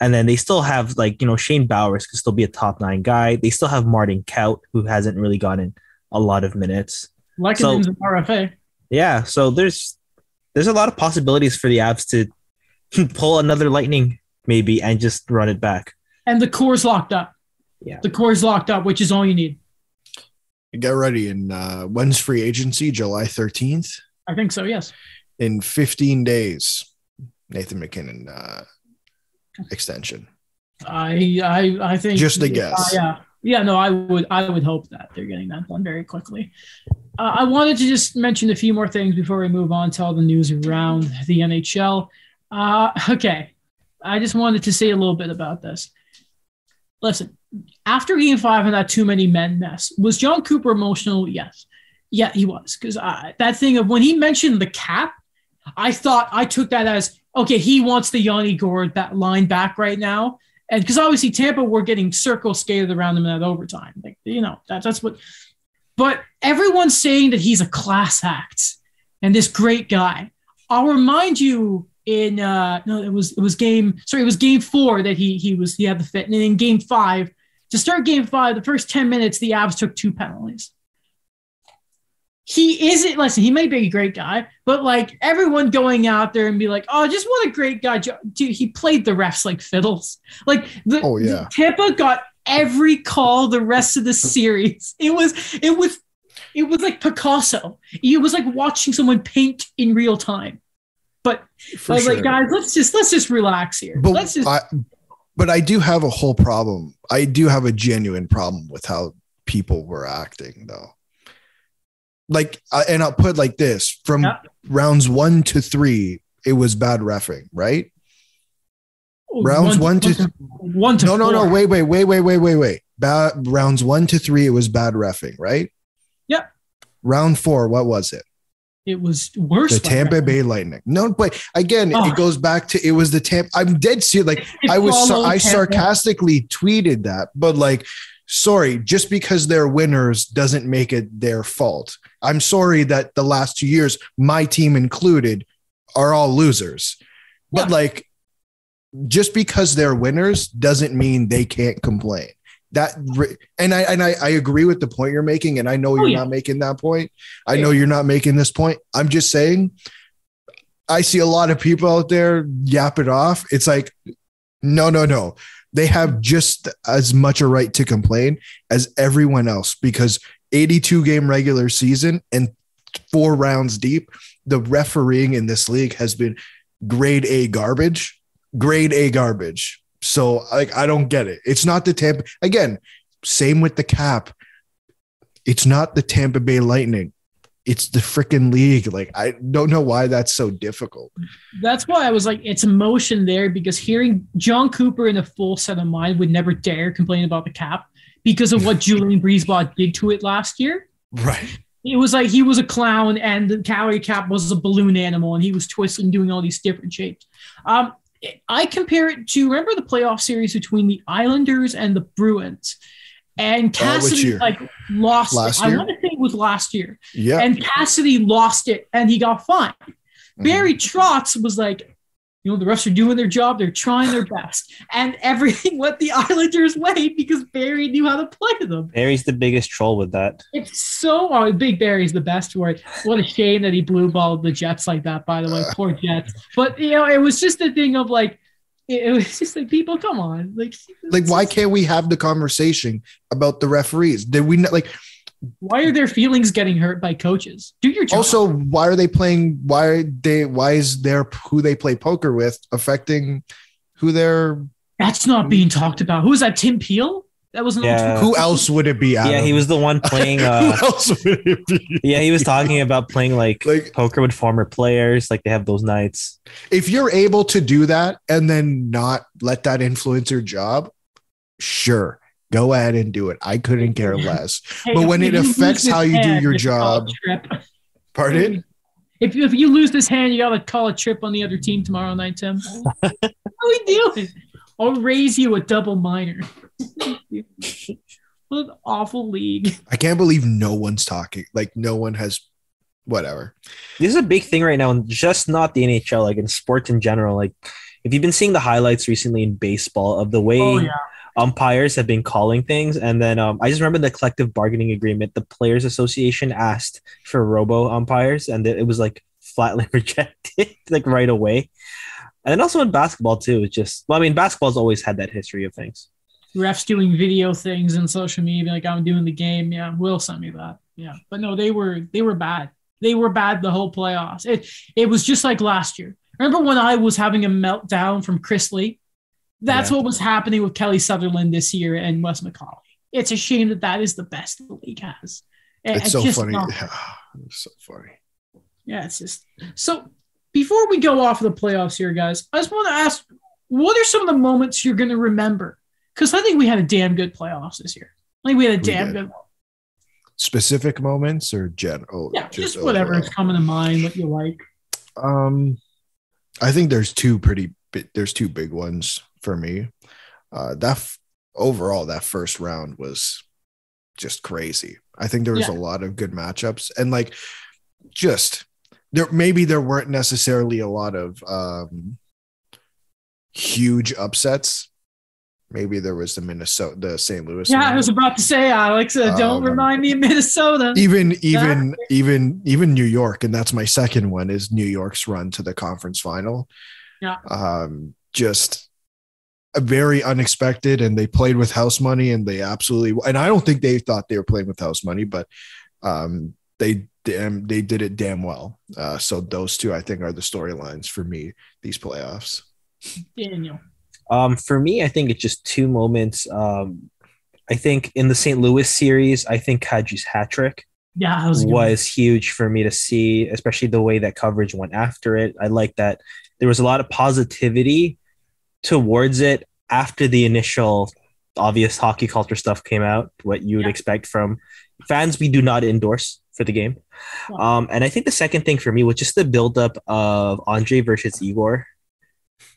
And then they still have like, you know, Shane Bowers could still be a top nine guy. They still have Martin Kaut, who hasn't really gotten a lot of minutes. Like Lehkonen's an RFA. Yeah. So there's there's a lot of possibilities for the Avs to pull another lightning maybe and just run it back. And the core's locked up. Yeah. The core's locked up, which is all you need. Get ready. In uh, when's free agency? July thirteenth. I think so, yes. In fifteen days, Nathan MacKinnon uh, extension. I I I think Just a guess. Uh, yeah. Yeah, no, I would I would hope that they're getting that done very quickly. Uh, I wanted to just mention a few more things before we move on to all the news around the NHL. Uh, okay, I just wanted to say a little bit about this. Listen, after Game Five and that too many men mess, was Jon Cooper emotional? Yes, yeah, he was because that thing of when he mentioned the cap, I thought I took that as okay, he wants the Yanni Gourde that line back right now and because obviously Tampa were getting circle skated around them in that overtime, like you know that, that's what. But everyone's saying that he's a class act and this great guy. I'll remind you in uh no it was it was game sorry it was game four that he he was he had the fit. And then in game five to start game five the first 10 minutes the Avs took two penalties. He isn't listen he may be a great guy but like everyone going out there and be like oh just what a great guy. Dude he played the refs like fiddles. Like the, Oh, yeah. tampa got every call the rest of the series. It was it was it was like picasso. It was like watching someone paint in real time but For i was sure. like guys let's just let's just relax here but let's just I, but I do have a whole problem. I do have a genuine problem with how people were acting, though. Like, I, and I'll put it like this: from Yeah. rounds one to three, it was bad refing, right? Oh, rounds one to- one to No, no, no. Wait, wait, wait, wait, wait, wait, wait. Bad rounds one to three, it was bad refing, right? Yep. Round four, what was it? It was worse The Tampa. Bay Lightning. No, but again, Oh. it ah. goes back to it was the Tampa. I'm dead serious. Like I was, so, I Tampa. sarcastically tweeted that, but like, sorry, just because they're winners doesn't make it their fault. I'm sorry that the last two years, my team included, are all losers. But Yeah. like, just because they're winners doesn't mean they can't complain. That and I and I, I agree with the point you're making, and I know Oh, you're yeah. not making that point. I Yeah. know you're not making this point. I'm just saying. I see a lot of people out there yap it off. It's like, no, no, no. They have just as much a right to complain as everyone else because 82 game regular season and four rounds deep, the refereeing in this league has been grade A garbage, grade A garbage. So like I don't get it. It's not the Tampa again, same with the cap. It's not the Tampa Bay Lightning. It's the freaking league. Like I don't know why that's so difficult. That's why I was like, it's emotion there because hearing Jon Cooper in a full set of mind would never dare complain about the cap because of what Julien BriseBois did to it last year. Right. It was like he was a clown and the salary cap was a balloon animal and he was twisting, doing all these different shapes. Um, I compare it to remember the playoff series between the Islanders and the Bruins, and Uh, Cassidy year? like lost. Last it. I want to say it was last year, Yeah. and Cassidy lost it and he got fined. Mhm. Barry Trotz was like, You know, the refs are doing their job. They're trying their best. And everything went the Islanders' way because Barry knew how to play them. Barry's the biggest troll with that. It's so oh, Big Barry's the best for it. What a shame that he blue balled the Jets like that, by the way. Poor Jets. But you know, it was just a thing of like it, it was just like people, come on. Like Like, why can't we have the conversation about the referees? Did we not like? Why are their feelings getting hurt by coaches? Do your job. Also, why are they playing? Why are they? Why is their who they play poker with affecting who they're? That's not being talked about. Who is that? Tim Peel? That wasn't Yeah. Who else would it be? Yeah, he was the one playing. Uh, who else would it be? yeah, he was talking about playing like, Like, poker with former players. Like they have those nights. if you're able to do that and then not let that influence your job, sure, go ahead and do it. I couldn't care less. Hey, But when it affects how you do your you have to call a job- Pardon? If you, if you lose this hand, you gotta call a trip on the other team tomorrow night, Tim. what are we doing? I'll raise you a double minor. what an awful league. I can't believe no one's talking. Like no one has whatever. This is a big thing right now, and just not the NHL, like in sports in general. Like if you've been seeing the highlights recently in baseball of the way Oh yeah. Umpires have been calling things, and then um, I just remember the collective bargaining agreement. The Players Association asked for robo umpires, and it was like flatly rejected, like right away. And then also in basketball too, it's just well, I mean, basketball's always had that history of things. refs doing video things and social media, like I'm doing the game. Yeah, Will sent me that. Yeah, but no, they were they were bad. They were bad the whole playoffs. It it was just like last year. Remember when I was having a meltdown from Chris Lee? That's Yeah. what was happening with Kelly Sutherland this year and Wes McCauley. It's a shame that that is the best the league has. It- It's so funny. not- It's so funny. yeah, it's just so. Before we go off of the playoffs here, guys, I just want to ask, what are some of the moments you're going to remember? Because I think we had a damn good playoffs this year. I think we had a damn good one. Specific moments or general? Yeah, just, whatever is coming to mind, what you like. Um, I think there's two pretty. There's two big ones for me. Uh, that f- overall, that first round was just crazy. I think there was Yeah. a lot of good matchups, and like, just there. Maybe there weren't necessarily a lot of um, huge upsets. Maybe there was the Minnesota, the St. Louis. Yeah, one. I was about to say, Alex, uh, don't Um, remind me of Minnesota. even even even even New York, and that's my second one is New York's run to the conference final. Yeah. Um, just very unexpected, and they played with house money, and they absolutely. And I don't think they thought they were playing with house money, but um, they damn they did it damn well. Uh, so those two, I think, are the storylines for me these playoffs. Daniel. Um, for me, I think it's just two moments. Um, I think in the St. Louis series, I think Kadri's hat trick Yeah, was, was huge for me to see, especially the way that coverage went after it. I like that there was a lot of positivity towards it after the initial obvious hockey culture stuff came out, what you would Yeah. expect from fans we do not endorse for the game. Yeah. Um, and I think the second thing for me was just the buildup of Andre versus Igor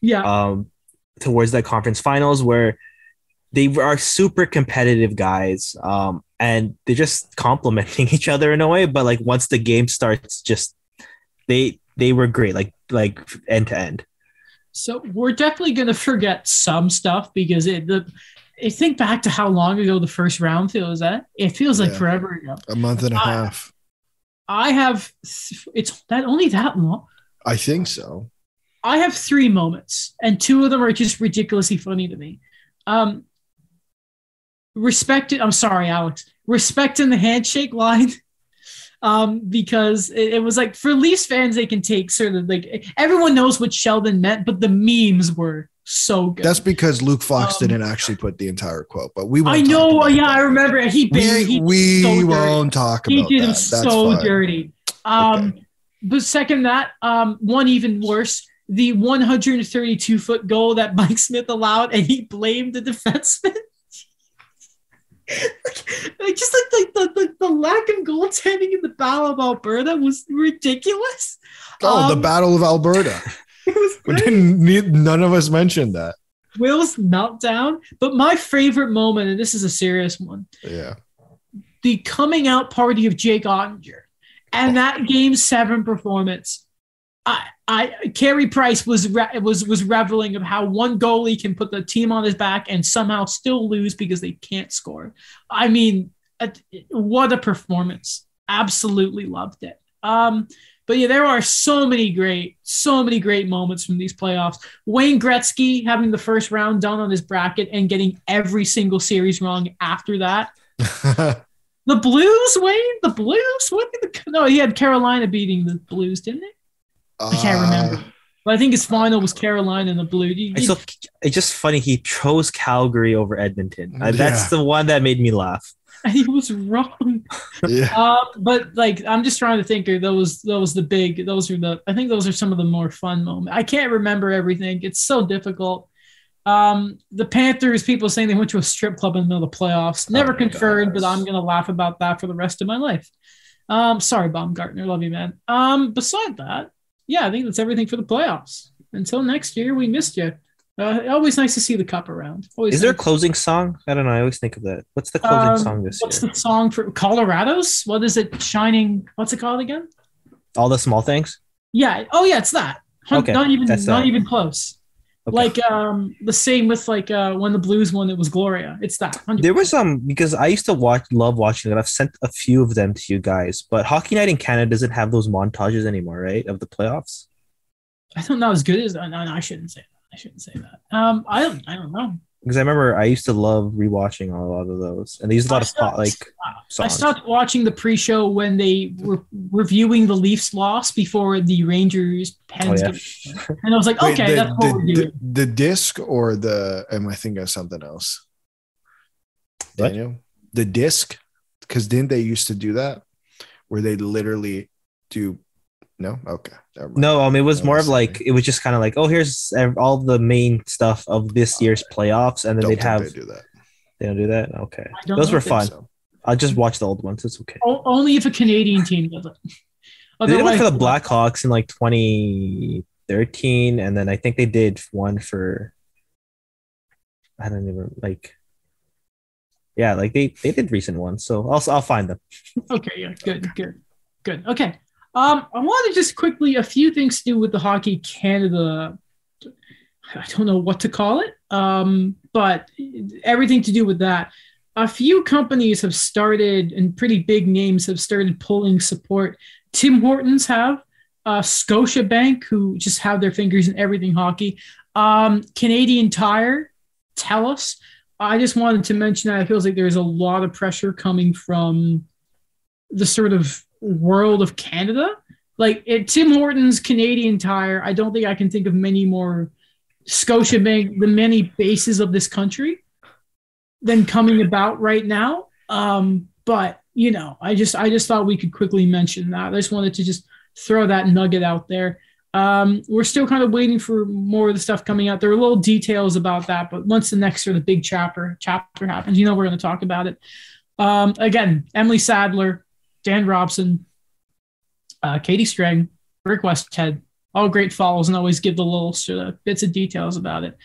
Yeah, um, towards that conference finals where they are super competitive guys um, and they're just complimenting each other in a way but like once the game starts just they they were great like like end to end So we're definitely going to forget some stuff because it, the, I think back to how long ago the first round feels that it feels like Yeah. forever ago. A month and a Uh, half. I have, it's that only that long. I think so. I have three moments, and two of them are just ridiculously funny to me. Um, respect I'm sorry, Alex. Respecting the handshake line. Um, because it, it was like for Leafs fans, they can take sort of like everyone knows what Sheldon meant, but the memes were so good. That's because Luke Fox Um, didn't actually put the entire quote, but we. I talk know. Yeah, that. I remember. He buried. We, he we so won't talk about. he did that. him That's so fine. dirty. Um, Okay. but second that, um, one even worse, the 132 foot goal that Mike Smith allowed, and he blamed the defenseman. Like, like, just like the, the, the, the lack of goaltending in the Battle of Alberta was ridiculous. Oh, the Um, Battle of Alberta. It was We great. didn't need, none of us mentioned that. Will's meltdown. But my favorite moment, and this is a serious one, Yeah. the coming out party of Jake Oettinger and that game seven performance. I, I Carey Price was re- was was reveling of how one goalie can put the team on his back and somehow still lose because they can't score. I mean, what a performance! Absolutely loved it. Um, but yeah, there are so many great, so many great moments from these playoffs. Wayne Gretzky having the first round done on his bracket and getting every single series wrong after that. the Blues, Wayne, the Blues. What did the no? He had Carolina beating the Blues, didn't he? I can't remember. Uh, but I think his final was Carolina and the Blues. it's, it's just funny he chose Calgary over Edmonton. Yeah. That's the one that made me laugh. he was wrong. Yeah. Uh, but like, I'm just trying to think. Of those, those the big. Those are the. I think those are some of the more fun moments. I can't remember everything. It's so difficult. Um, the Panthers. People saying they went to a strip club in the middle of the playoffs. Never oh confirmed, but I'm gonna laugh about that for the rest of my life. Um, sorry, Baumgartner. Love you, man. Um, beside that, yeah, I think that's everything for the playoffs. Until next year, we missed you. Uh, always nice to see the cup around. Always Is there a closing song? I don't know. I always think of that. What's the closing um, song this what's year? What's the song for Colorado's? What is it? Shining. What's it called again? All the small things. Yeah. Oh yeah, it's that. Okay. Not even. That's not that. even close. Okay. Like um the same with like uh when the Blues won, it was Gloria. It's that. 100%. There was some um, because I used to watch, love watching it. I've sent a few of them to you guys, but Hockey Night in Canada doesn't have those montages anymore, right? Of the playoffs. I don't know as good as. No, no, I shouldn't say that. I shouldn't say that. Um, I don't, I don't know. Because I remember I used to love rewatching a lot of those, and these a lot stopped, of like. Songs. I stopped watching the pre-show when they were reviewing the Leafs loss before the Rangers oh, Pens, oh, yeah. and I was like, Wait, okay, the, that's what the, we're doing. The, the, disc or the? Am I thinking of something else? What? Daniel, the disc, because didn't they used to do that, where they literally do no, okay. No, um, it was more of like it was just kind of like, oh, here's all the main stuff of this year's playoffs, and then don't they'd have. They do that. They don't do that. Okay, those were fun. So. I'll just watch the old ones. It's okay. only if a Canadian team does it. they did one for the Blackhawks in like 2013, and then I think they did one for. I don't even like. Yeah, like they they did recent ones, so I'll I'll find them. okay. Yeah. Good. Good. Good. Okay. Um, I wanted to just quickly a few things to do with the Hockey Canada. I don't know what to call it, um, but everything to do with that. A few companies have started, and pretty big names have started pulling support. Tim Hortons have, uh, Scotiabank, who just have their fingers in everything hockey. Um, Canadian Tire, TELUS. I just wanted to mention that it feels like there's a lot of pressure coming from the sort of world of Canada. Like at Tim Hortons, Canadian Tire, I don't think I can think of many more Scotiabank, the many bases of this country than coming about right now. Um, but you know, I just I just thought we could quickly mention that. I just wanted to just throw that nugget out there. Um, we're still kind of waiting for more of the stuff coming out. There are little details about that, but once the next sort of big chapter chapter happens, you know we're going to talk about it. Um, again, Emily Sadler, Dan Robson, uh, Katie Strang, Rick Westhead, all great follows and always give the little sort of bits of details about it.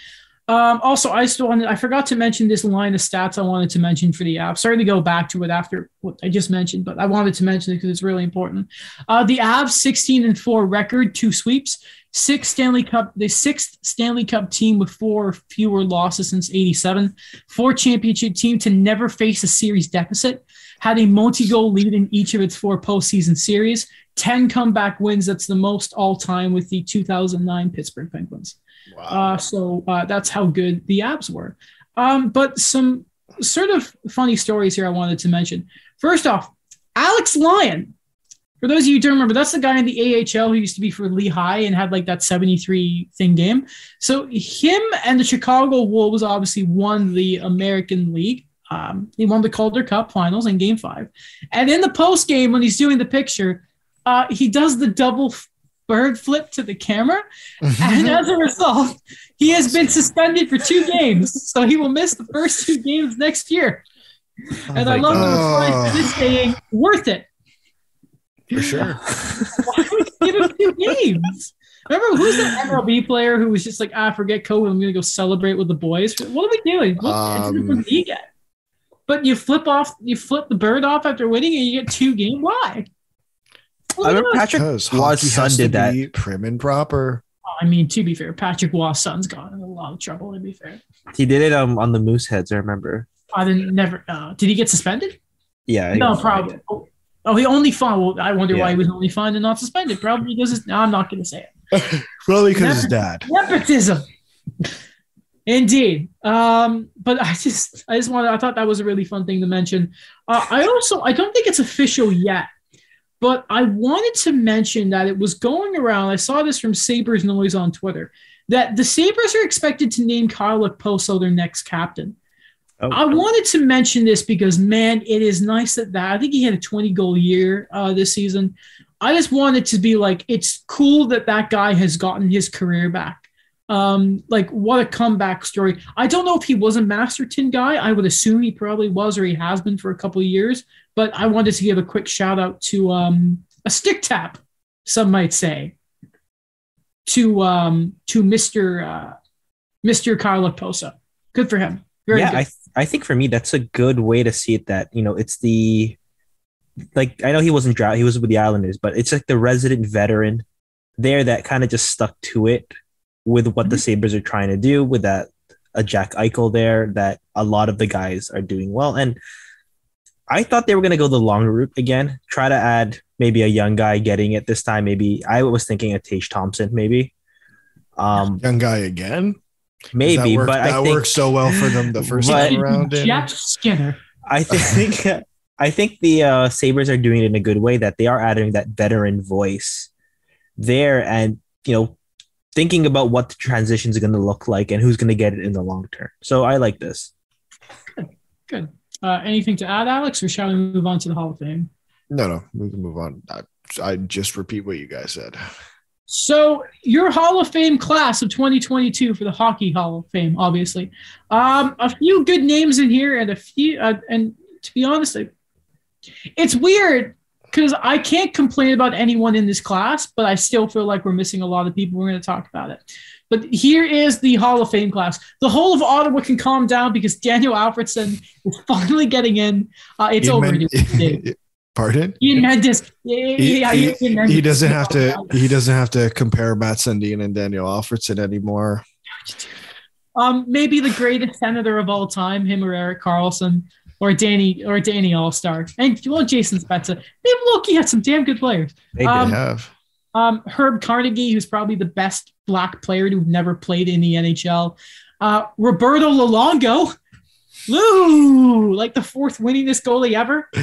Um, also, I still wanted, I forgot to mention this line of stats I wanted to mention for the app. Sorry to go back to it after what I just mentioned, but I wanted to mention it because it's really important. Uh, the Avs 16 and 4 record, two sweeps, six Stanley Cup, the sixth Stanley Cup team with four fewer losses since 87, four championship team to never face a series deficit, had a multi goal lead in each of its four postseason series, 10 comeback wins. That's the most all time with the 2009 Pittsburgh Penguins. Wow. Uh, so uh, that's how good the abs were. Um, but some sort of funny stories here I wanted to mention. First off, Alex Lyon. For those of you who don't remember, that's the guy in the AHL who used to be for Lehigh and had like that 73 thing game. So him and the Chicago Wolves obviously won the American League. Um, he won the Calder Cup finals in game five. And in the post game, when he's doing the picture, uh, he does the double bird flip to the camera. and as a result, he has been suspended for two games. So he will miss the first two games next year. Oh and I love God. the this saying, worth it. For sure. Why would you give him two games? Remember who's the MLB player who was just like, ah, forget COVID, I'm gonna go celebrate with the boys. What are we doing? What um, he get? But you flip off, you flip the bird off after winning, and you get two game. Why? I remember Well, Patrick Because Waugh's son to did that. be prim and proper. I mean, to be fair, Patrick Roy's son's gone in a lot of trouble. To be fair, He did it um on the Mooseheads. I remember. I didn't never. Uh, did he get suspended? Yeah. no, got fined. probably. Oh, oh, he only fined. Well, I wonder why he was only fined and not suspended. Probably because it's, no, I'm not going to say it. Probably because his dad. Nepotism. Indeed. Um, but I just, I just wanted, I thought that was a really fun thing to mention. Uh, I also, I don't think it's official yet, but I wanted to mention that it was going around. I saw this from Sabres Noise on Twitter that the Sabres are expected to name Kyle Okposo their next captain. Oh, I wanted to mention this because, man, it is nice that that I think he had a 20 goal year uh, this season. I just wanted to be like, it's cool that that guy has gotten his career back. Um, like, what a comeback story. I don't know if he was a Masterton guy. I would assume he probably was, or he has been for a couple of years. But I wanted to give a quick shout out to um, a stick tap, some might say, to um, to Mister uh, Mister Kyle Okposo. Good for him. Very yeah, good. I I think for me that's a good way to see it. That you know, it's the like I know he wasn't drought, he was with the Islanders, but it's like the resident veteran there that kind of just stuck to it with what the Mhm. Sabres are trying to do with that a Jack Eichel there that a lot of the guys are doing well. And I thought they were gonna go the long route again, try to add maybe a young guy getting it this time. Maybe I was thinking of Tage Thompson, maybe. Um, Young guy again. maybe, that worked, but I that think worked so well for them the first But- time around. Danny. Jeff Skinner. I think I think the uh, Sabres are doing it in a good way that they are adding that veteran voice there and you know thinking about what the transition is going to look like and who's going to get it in the long term. So I like this. Good. Uh, anything to add, Alex, or shall we move on to the Hall of Fame? No, no, we can move on. I, I just repeat what you guys said. So your Hall of Fame class of 2022 for the Hockey Hall of Fame, obviously, um, a few good names in here, and a few, uh, and to be honest, it's weird because I can't complain about anyone in this class, but I still feel like we're missing a lot of people. We're going to talk about it. But here is the Hall of Fame class. The whole of Ottawa can calm down because Daniel Alfredsson is finally getting in. Uh, it's Ian over. Men-. Pardon? Ian Mendes. Yeah, He, yeah, he- Ian Mendes. he doesn't have to. He doesn't have to compare Matt Sundin and Daniel Alfredsson anymore. Um, maybe the greatest senator of all time, him or Erik Karlsson or Danny or Danny All Star, and well, Jason Spezza. Maybe Loki had some damn good players. They Um, They have. Um, Herb Carnegie, who's probably the best black player to have never played in the NHL. Uh, Roberto Luongo, Lou, like the fourth winningest goalie ever.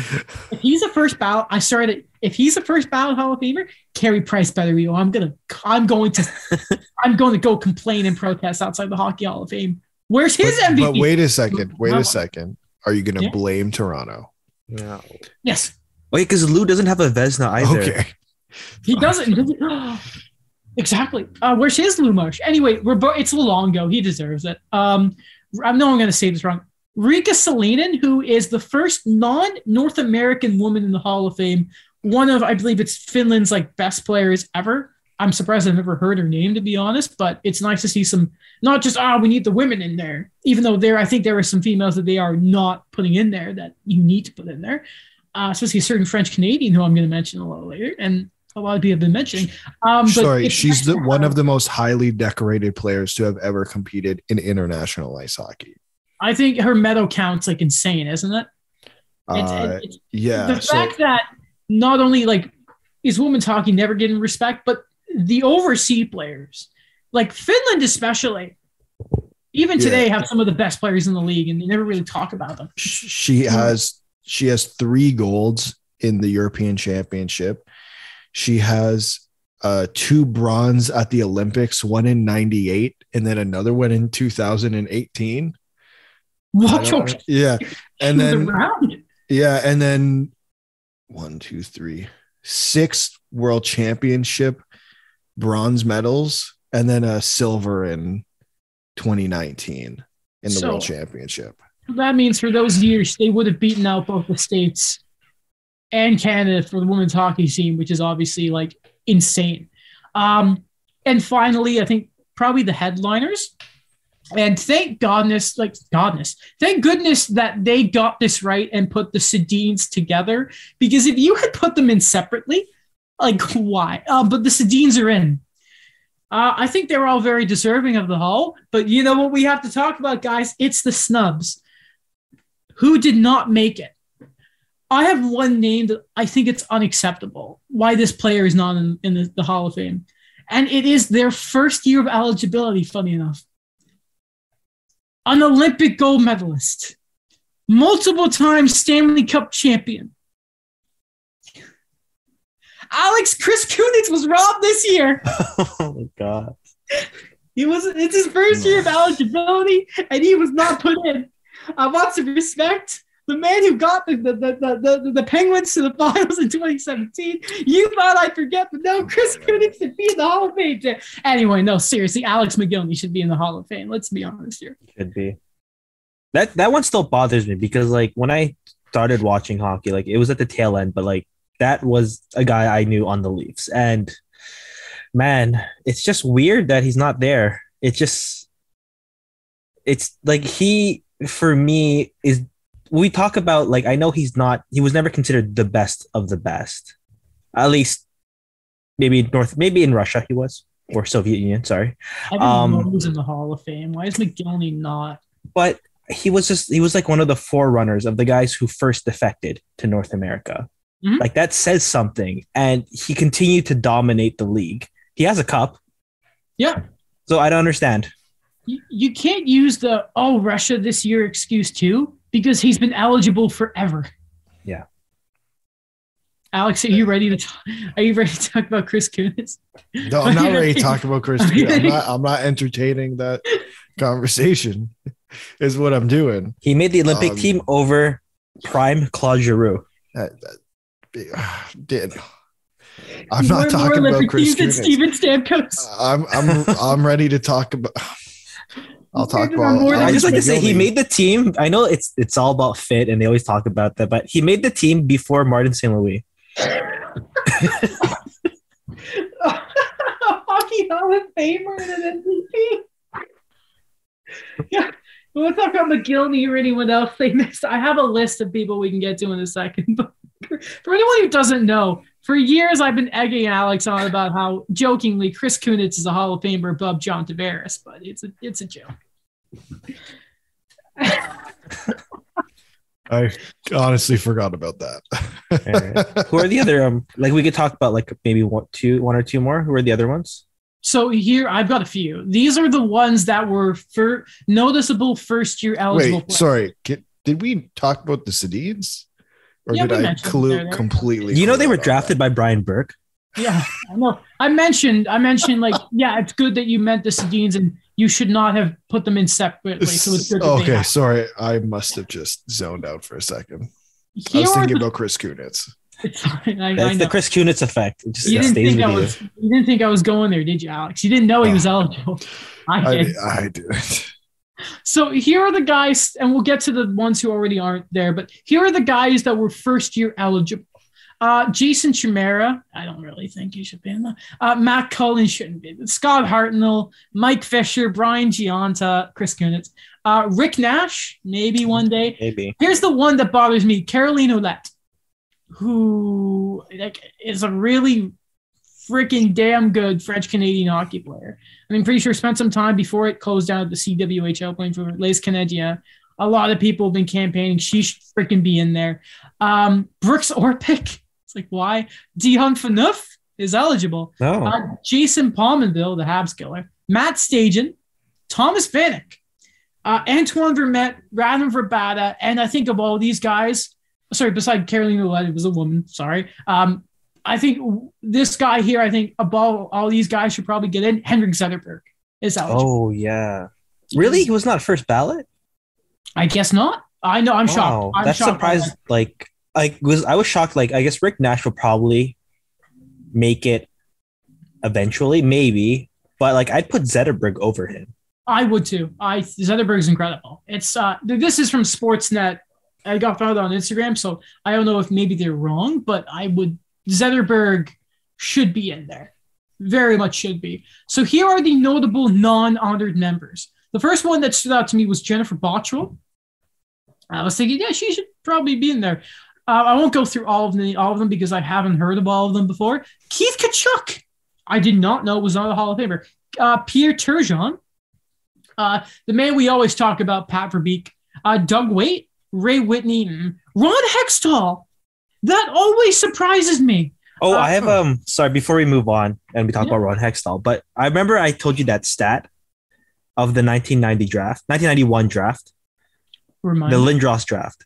If he's a first ballot, I started. If he's a first ballot Hall of Famer, Carey Price better be. I'm gonna. I'm going to. I'm going to go complain and protest outside the Hockey Hall of Fame. Where's his but, MVP? but wait a second. Wait a second. Are you going to Yeah. blame Toronto? No. Yes, Wait, because Lou doesn't have a Vezina either. Okay. he doesn't. does he? exactly. Uh, where's his Lou Marsh? Anyway, Robo- it's Luongo. He deserves it. Um, I know I'm going to say this wrong. Riikka Sallinen, who is the first non-North American woman in the Hall of Fame, one of I believe it's Finland's like best players ever. I'm surprised I've never heard her name to be honest, but it's nice to see some not just ah we need the women in there, even though there I think there are some females that they are not putting in there that you need to put in there. Uh, especially a certain French Canadian who I'm going to mention a little later, and a lot of people have been mentioning. Um, but Sorry, she's the one of the most highly decorated players to have ever competed in international ice hockey. I think her medal counts like insane, isn't it? It's, Uh, it's, yeah. the so- fact that not only like is women's hockey never getting respect, but the overseas players, like Finland especially, even Yeah. today have some of the best players in the league, and they never really talk about them. she has she has three golds in the European Championship. She has uh, two bronze at the Olympics, one in '98, and then another one in 2018. I What. Yeah, and then yeah, and then one, two, three, six world championship bronze medals, and then a silver in 2019 in the So- world championship. that means for those years they would have beaten out both the states and Canada for the women's hockey team, which is obviously like insane. Um, and finally, I think probably the headliners. And thank godness, like godness, thank goodness that they got this right and put the Sedins together. Because if you had put them in separately, Like why? Uh, but the Sedins are in. Uh, I think they're all very deserving of the Hall. But you know what we have to talk about, guys? It's the snubs. Who did not make it? I have one name that I think it's unacceptable why this player is not in, in the, the Hall of Fame. And it is their first year of eligibility, funny enough. An Olympic gold medalist, multiple time Stanley Cup champion. Alex Chris Kunitz was robbed this year. oh my god. He was it's his first year of eligibility, and he was not put in. I want some respect. The man who got the the, the, the, the, Penguins to the finals in 2017. You thought I'd forget, but no, oh Chris Kunitz should be in the Hall of Fame. Anyway, no, seriously, Alex Mogilny should be in the Hall of Fame. Let's be honest here. Should be. That that one still bothers me because like when I started watching hockey, like it was at the tail end, but like that was a guy I knew on the Leafs. And man, it's just weird that he's not there. It's just it's like he for me is we talk about like I know he's not he was never considered the best of the best. At least maybe North maybe in Russia he was or Soviet Union, sorry. Um, was in the Hall of Fame. Why is Mogilny not? But he was just he was like one of the forerunners of the guys who first defected to North America. Mm-hmm. Like that says something. And he continued to dominate the league. He has a cup. Yeah. So I don't understand. You, you can't use the oh Russia this year excuse too because he's been eligible forever. Yeah. Alex, are you ready to talk, are you ready to talk about Chris Kunitz? No, I'm not ready to talk about Chris Kunitz. I'm not, I'm not entertaining that conversation. Is what I'm doing. He made the Olympic um, team over prime Claude Giroux. That, that, did. I'm not talking about Chris Kunitz. Steven Stamkos. I'm I'm I'm ready to talk about I'll talk about. I just like to say he made the team. I know it's it's all about fit, and they always talk about that, but he made the team before Martin St. Louis. Hockey Hall of Famer and an MVP. Yeah, we'll talk about Mogilny or anyone else they missed. I have a list of people we can get to in a second. But for anyone who doesn't know, for years I've been egging Alex on about how jokingly Chris Kunitz is a Hall of Famer above John Tavares, but it's a it's a joke. I honestly forgot about that. right. Who are the other um like we could talk about like maybe one two one or two more? Who are the other ones? So here I've got a few. These are the ones that were for noticeable first year eligible. Wait, players. sorry. Did we talk about the Sedins? Or yeah, did I clue eh? completely? You know they were drafted that? by Brian Burke. Yeah, I know. I mentioned, I mentioned, like, yeah, it's good that you meant the Sedins, and you should not have put them in separately. So it's good. okay, sorry, I must have just zoned out for a second. Here I was thinking the, about Chris Kunitz. It's. I, That's I the Chris Kunitz effect. It just you didn't think I was. You. you. didn't think I was going there, did you, Alex? You didn't know he was oh. eligible. I did. I, I did. So here are the guys, and we'll get to the ones who already aren't there, but here are the guys that were first year eligible. Uh, Jason Chimera, I don't really think he should be in that. Uh, Matt Cullen shouldn't be. Scott Hartnell, Mike Fisher, Brian Gionta, Chris Kunitz, uh, Rick Nash, maybe one day. Maybe. Here's the one that bothers me: Caroline Ouellette, who like is a really freaking damn good French Canadian hockey player. I mean, pretty sure spent some time before it closed down at the CWHL playing for Les Canadiens. A lot of people have been campaigning. She should freaking be in there. Um, Brooks Orpik. It's like, why? Dion Phaneuf is eligible. No. Uh, Jason Pominville, the Habs killer. Matt Stajan. Thomas Vanek. Uh, Antoine Vermette, Radim Vrbata, and I think of all these guys, sorry, beside Caroline Ouellette, it was a woman, sorry. Um, I think this guy here, I think above all these guys should probably get in. Henrik Zetterberg is eligible. Oh yeah, really? He was not first ballot. I guess not. I know. I'm wow. shocked. I'm That's shocked surprised. Like I was, I was shocked. Like I guess Rick Nash will probably make it eventually, maybe. But like I'd put Zetterberg over him. I would too. I Zetterberg's incredible. It's uh this is from Sportsnet. I got found on Instagram, so I don't know if maybe they're wrong, but I would Zetterberg should be in there. Very much should be. So here are the notable non-honored members. The first one that stood out to me was Jennifer Botterill. I was thinking, yeah, she should probably be in there. Uh, I won't go through all of them, all of them because I haven't heard of all of them before. Keith Tkachuk, I did not know was on the Hall of Famer. Uh, Pierre Turgeon, uh, the man we always talk about, Pat Verbeek, uh, Doug Weight, Ray Whitney, mm, Ron Hextall. That always surprises me. Oh, Uh, I have um. Sorry, before we move on and we talk Yeah. about Ron Hextall, but I remember I told you that stat of the 1990 draft, 1991 draft, Remind the. Lindros draft.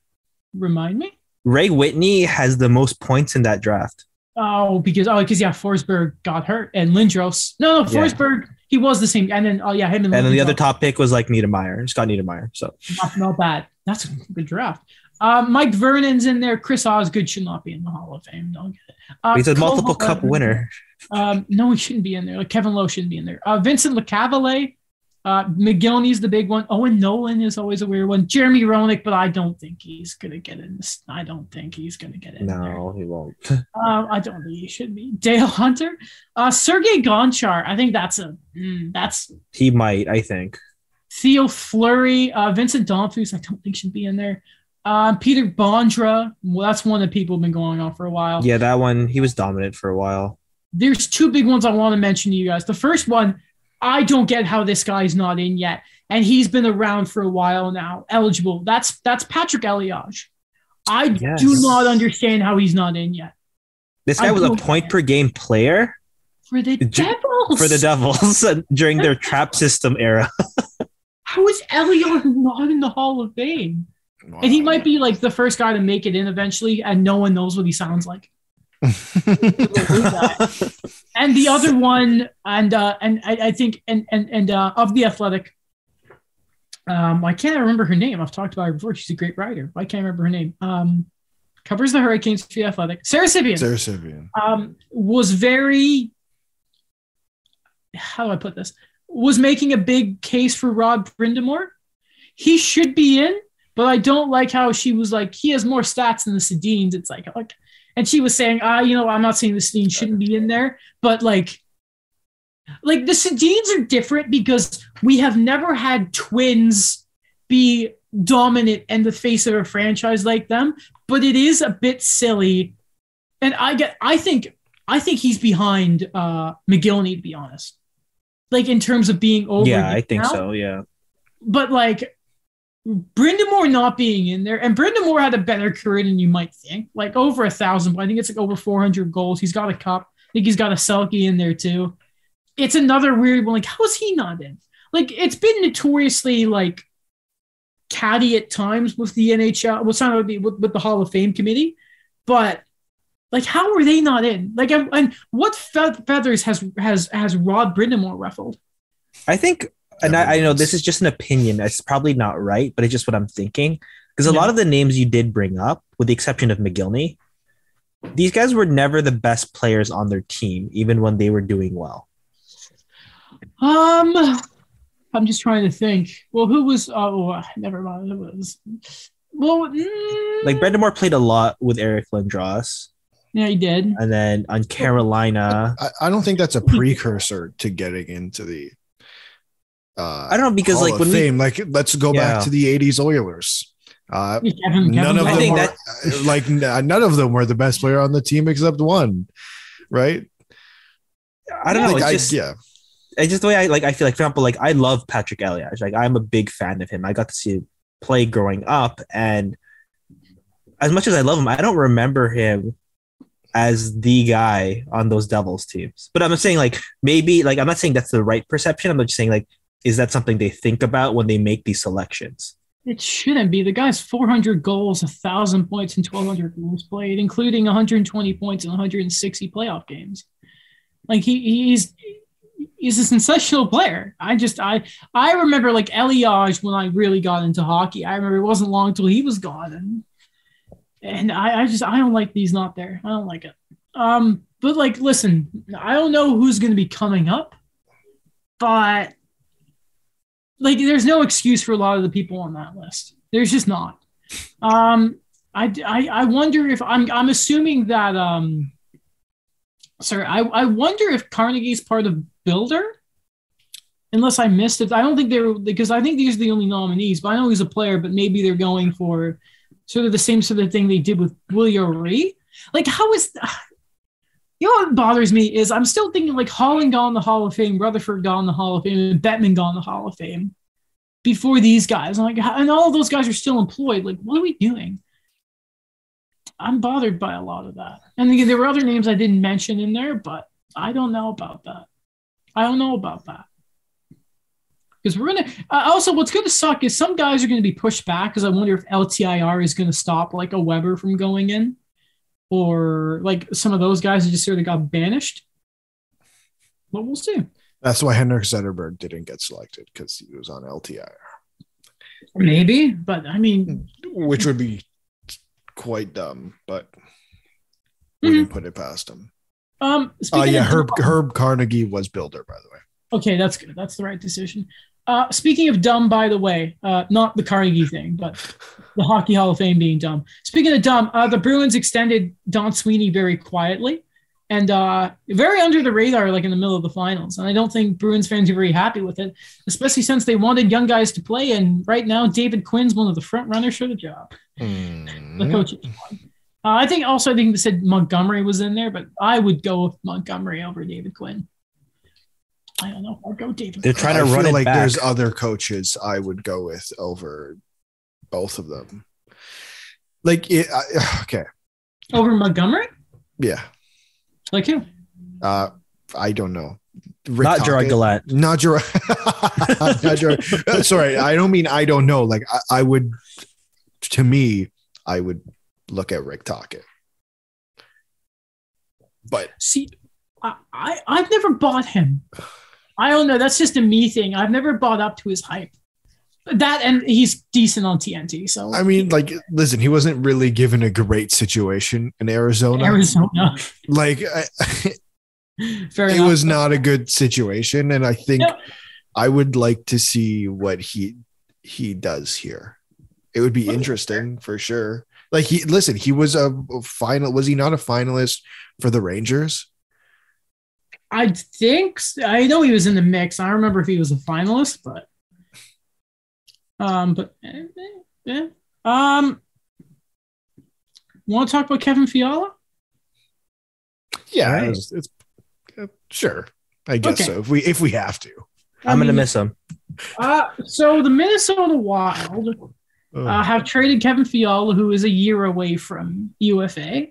Remind me. Ray Whitney has the most points in that draft. Oh, because oh, because yeah, Forsberg got hurt and Lindros. No, no, Yeah. Forsberg. He was the same, and then oh yeah, him and, And then the other top pick was like Niedermeyer, Scott Niedermeyer. So not, not bad. That's a good draft. Uh, Mike Vernon's in there. Chris Osgood should not be in the Hall of Fame. Don't get it. Uh, he's a Cole- multiple cup uh, winner. Um, no, he shouldn't be in there. Like Kevin Lowe shouldn't be in there. Uh, Vincent LeCavalier. Uh, Mogilny's the big one. Owen Nolan is always a weird one. Jeremy Roenick, but I don't think he's gonna get in this. I don't think he's gonna get in there. No, he won't. Uh, I don't think he should be. Dale Hunter, uh, Sergey Gonchar. I think that's a mm, that's He might, I think. Theo Fleury, uh, Vincent Damphousse. I don't think should be in there. Um, Peter Bondra. Well, that's one that people have been going on for a while. Yeah, that one he was dominant for a while. There's two big ones I want to mention to you guys. The first one, I don't get how this guy's not in yet, and he's been around for a while now, eligible. That's that's Patrick Elias. I Yes. do not understand how he's not in yet This I guy was a point per game player for the Devils. for the Devils during their trap system era. How is Elias not in the Hall of Fame? And he might be like the first guy to make it in eventually, and no one knows what he sounds like. And the other one, and uh, and I, I think, and and and uh, of the Athletic, um, I can't I remember her name. I've talked about her before. She's a great writer. I can't I remember her name. Um, covers the Hurricanes for the Athletic. Sarah Civian. Sarah Civian. um, was very how do I put this? Was making a big case for Rod Brind'Amour. He should be in, but I don't like how she was like he has more stats than the Sedins. It's like like, and she was saying, ah, you know, I'm not saying the Sedins shouldn't be in there, but like. Like the Sedins are different because we have never had twins be dominant and the face of a franchise like them, but it is a bit silly and I get I think I think he's behind uh Mogilny to be honest. Like in terms of being over. yeah, I think now. so. Yeah. But like Brind'Amour not being in there, and Brind'Amour had a better career than you might think. Like over a thousand, but I think it's like over 400 goals. He's got a cup. I think he's got a Selke in there too. It's another weird one. Like, how is he not in? Like, it's been notoriously like catty at times with the NHL, well, not with the, with, the Hall of Fame committee, but like, how are they not in? Like, and, and what feathers has has has Rod Brind'Amour ruffled? I think, and I, I know this is just an opinion. It's probably not right, but it's just what I'm thinking. Because a Yeah. lot of the names you did bring up, with the exception of Mogilny, these guys were never the best players on their team, even when they were doing well. Um, I'm just trying to think. Well, who was? Oh, never mind. It was. Well, mm, Like Brind'Amour played a lot with Eric Lindros, Yeah, he did. and then on Carolina, I, I don't think that's a precursor to getting into the. Uh, I don't know because Hall like of when we like let's go Yeah. back to the '80s Oilers. Uh, Kevin, none Kevin of I them think were, uh, like none of them were the best player on the team except one, right? I don't know, Like, it's I- just yeah, it's just the way I like. I feel like, for example, like I love Patrick Elias. Like I'm a big fan of him. I got to see him play growing up, and as much as I love him, I don't remember him as the guy on those Devils teams. But I'm saying like maybe like I'm not saying that's the right perception. I'm just saying like is that something they think about when they make these selections? It shouldn't be. The guy's 400 goals, 1,000 points, and 1,200 games played, including 120 points in 160 playoff games. Like he, he's he's a sensational player. I just I I remember like Elias when I really got into hockey. I remember it wasn't long till he was gone, and and I, I just I don't like these not there. I don't like it. Um, but like, listen, I don't know who's going to be coming up, but like there's no excuse for a lot of the people on that list. There's just not. Um, I, I, I wonder if I'm I'm assuming that um, sorry, I, I wonder if Carnegie's part of Builder. Unless I missed it, I don't think they're because I think these are the only nominees. But I know he's a player, but maybe they're going for sort of the same sort of thing they did with Willie O'Ree. Like, how is you know what bothers me is I'm still thinking like Holland gone the Hall of Fame, Rutherford gone the Hall of Fame, and Bettman gone the Hall of Fame before these guys. I'm like, and all of those guys are still employed. Like, what are we doing? I'm bothered by a lot of that. And there were other names I didn't mention in there, but I don't know about that. I don't know about that. Because we're gonna uh, also what's gonna suck is some guys are gonna be pushed back because I wonder if LTIR is gonna stop like a Weber from going in, or like some of those guys that just sort of got banished. But we'll see. That's why Henrik Zetterberg didn't get selected because he was on LTIR, Maybe, but I mean, which would be quite dumb, but Mm-hmm. wouldn't put it past him. um, Oh speaking yeah, Herb Herb Carnegie was builder, by the way. Okay, that's good. That's the right decision. Uh, speaking of dumb, by the way, uh, not the Carnegie thing, but the Hockey Hall of Fame being dumb. Speaking of dumb, uh, the Bruins extended Don Sweeney very quietly and uh, very under the radar, like in the middle of the finals. And I don't think Bruins fans are very happy with it, especially since they wanted young guys to play. And right now, David Quinn's one of the front runners for the job. The Hmm. coach. Uh, I think also I think they said Montgomery was in there, but I would go with Montgomery over David Quinn. I don't know. I'll go David. They're trying to I run feel it like back. there's other coaches I would go with over both of them. Like it, I, okay, over Montgomery. yeah. Like who? Uh, I don't know. Rick Not Gerard Tocchet- Gallant. Not Gerard. not Gerard. uh, Sorry, I don't mean I don't know. Like I, I would, to me, I would look at Rick Tocchet. But See, I, I I've never bought him. I don't know. That's just a me thing. I've never bought up to his hype. That and he's decent on TNT. So I mean, like, listen, he wasn't really given a great situation in Arizona. Arizona. Like, I, Fair it enough. was not a good situation, and I think No. I would like to see what he he does here. It would be Well, interesting for sure. Like he listen, he was a final. Was he not a finalist for the Rangers? I think I know he was in the mix. I don't remember if he was a finalist, but um, but eh, eh, yeah. Um, want to talk about Kevin Fiala? Yeah, Right. it's, it's uh, sure. I guess Okay. so. If we if we have to. I I'm gonna miss him. Uh, so the Minnesota Wild uh, have traded Kevin Fiala, who is a year away from UFA.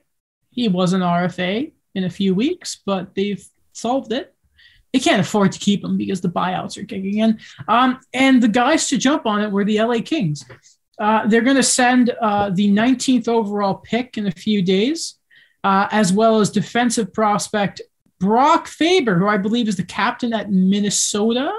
He was an RFA in a few weeks, but they've solved it. They can't afford to keep him because the buyouts are kicking in. Um, and the guys to jump on it were the LA Kings. Uh, they're going to send uh, the 19th overall pick in a few days, uh, as well as defensive prospect Brock Faber, who I believe is the captain at Minnesota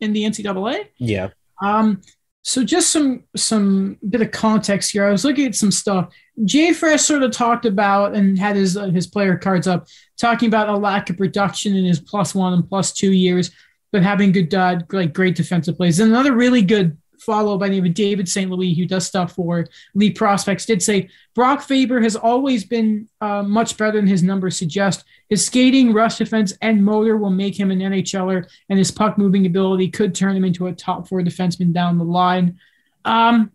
in the NCAA. Yeah. Um, so just some some bit of context here. I was looking at some stuff. Jay Fresh sort of talked about and had his uh, his player cards up, talking about a lack of production in his plus one and plus two years, but having good uh, like great defensive plays. And another really good follow by the name of David St. Louis, who does stuff for Elite Prospects, did say Brock Faber has always been uh, much better than his numbers suggest. His skating, rush defense, and motor will make him an NHLer, and his puck moving ability could turn him into a top four defenseman down the line. Um,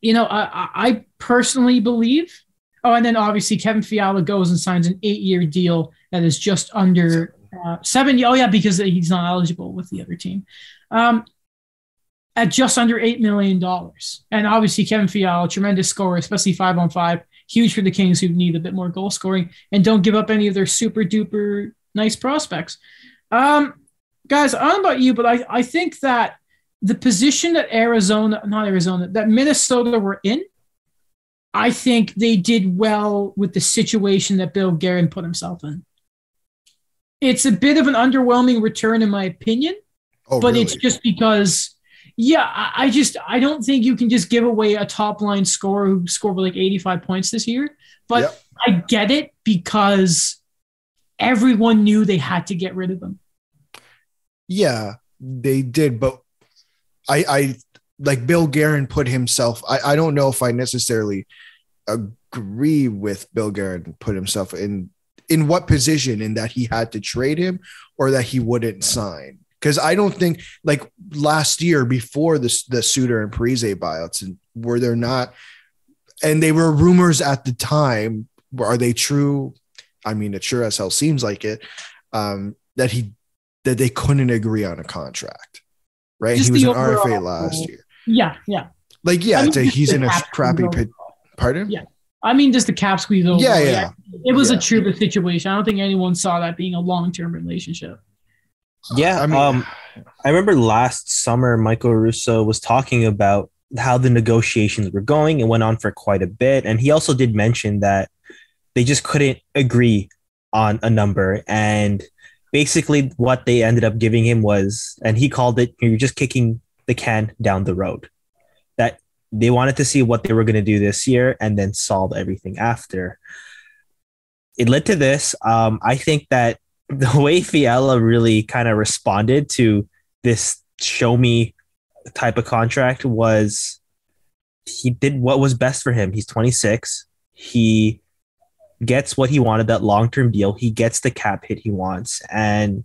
you know, I, I- personally believe. Oh, and then obviously Kevin Fiala goes and signs an eight-year deal that is just under uh, seven. Oh yeah, because he's not eligible with the other team. Um, at just under eight million dollars, and obviously Kevin Fiala, tremendous scorer, especially five on five, huge for the Kings who need a bit more goal scoring and don't give up any of their super duper nice prospects. Um, guys, I don't know about you, but I, I think that the position that Arizona, not Arizona, that Minnesota were in, I think they did well with the situation that Bill Guerin put himself in. It's a bit of an underwhelming return, in my opinion, Oh, but really? it's just because, yeah, I, I just I don't think you can just give away a top line scorer who scored like 85 points this year. But Yep. I get it because everyone knew they had to get rid of him. Yeah, they did, but I I like Bill Guerin put himself. I, I don't know if I necessarily agree with Bill Guerin put himself in in what position in that he had to trade him or that he wouldn't sign. Because I don't think like last year before this the Suter and Parise buyouts, and were there not and they were rumors at the time. Are they true? I mean, it sure as hell seems like it. Um, that he that they couldn't agree on a contract, right? Just he was the an RFA overall- last year. Yeah, yeah. Like, yeah, I mean, it's a- he's in a crappy squeeze pit. Pardon? Yeah. I mean, just the cap squeeze over. Yeah, yeah. It was Yeah. a Trouba situation. I don't think anyone saw that being a long term relationship. Yeah, I mean, um, I remember last summer Michael Russo was talking about how the negotiations were going. It went on for quite a bit, and he also did mention that they just couldn't agree on a number, and basically what they ended up giving him was, and he called it, "You're just kicking the can down the road." That they wanted to see what they were going to do this year, and then solve everything after. It led to this. Um, I think that the way Fiala really kind of responded to this show me type of contract was he did what was best for him. He's 26. He gets what he wanted, that long term deal. He gets the cap hit he wants. And,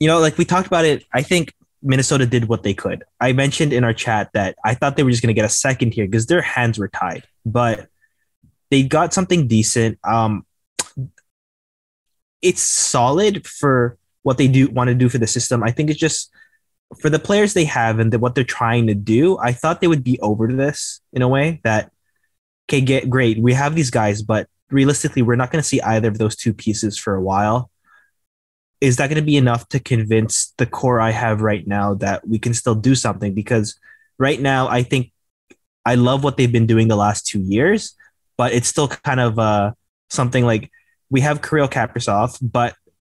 you know, like we talked about it, I think Minnesota did what they could. I mentioned in our chat that I thought they were just going to get a second here because their hands were tied, but they got something decent. Um, it's solid for what they do want to do for the system. I think it's just for the players they have and the, what they're trying to do. I thought they would be over this in a way that okay, get great. We have these guys, but realistically, we're not going to see either of those two pieces for a while. Is that going to be enough to convince the core I have right now that we can still do something? Because right now, I think I love what they've been doing the last two years, but it's still kind of uh, something like we have Kirill Kaprizov, but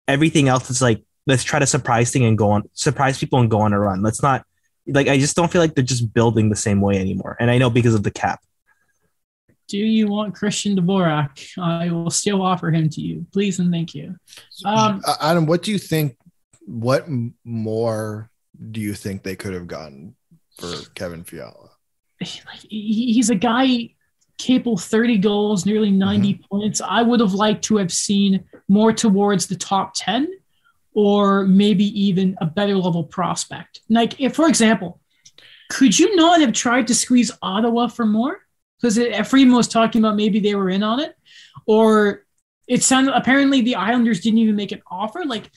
everything else is like let's try to surprise thing and go on surprise people and go on a run. Let's not like I just don't feel like they're just building the same way anymore. And I know because of the cap. Do you want Christian Dvorak? I will still offer him to you. Please and thank you. Um, Uh, Adam, what do you think? What more do you think they could have gotten for Kevin Fiala? like, he's a guy capable 30 goals, nearly 90 points. I would have liked to have seen more towards the top 10 or maybe even a better level prospect. Like, if, for example, could you not have tried to squeeze Ottawa for more? Because Freeman was talking about maybe they were in on it, or it sounded apparently the Islanders didn't even make an offer. Like,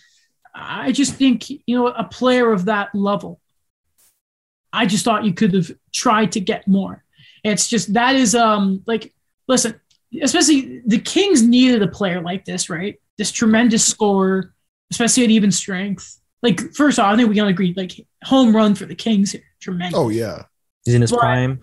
I just think, you know, a player of that level, I just thought you could have tried to get more. It's just that is um like listen, especially the Kings needed a player like this, right? This tremendous scorer, especially at even strength. Like first off, I think we can agree, like home run for the Kings here, tremendous. Oh yeah, He's in his But- prime.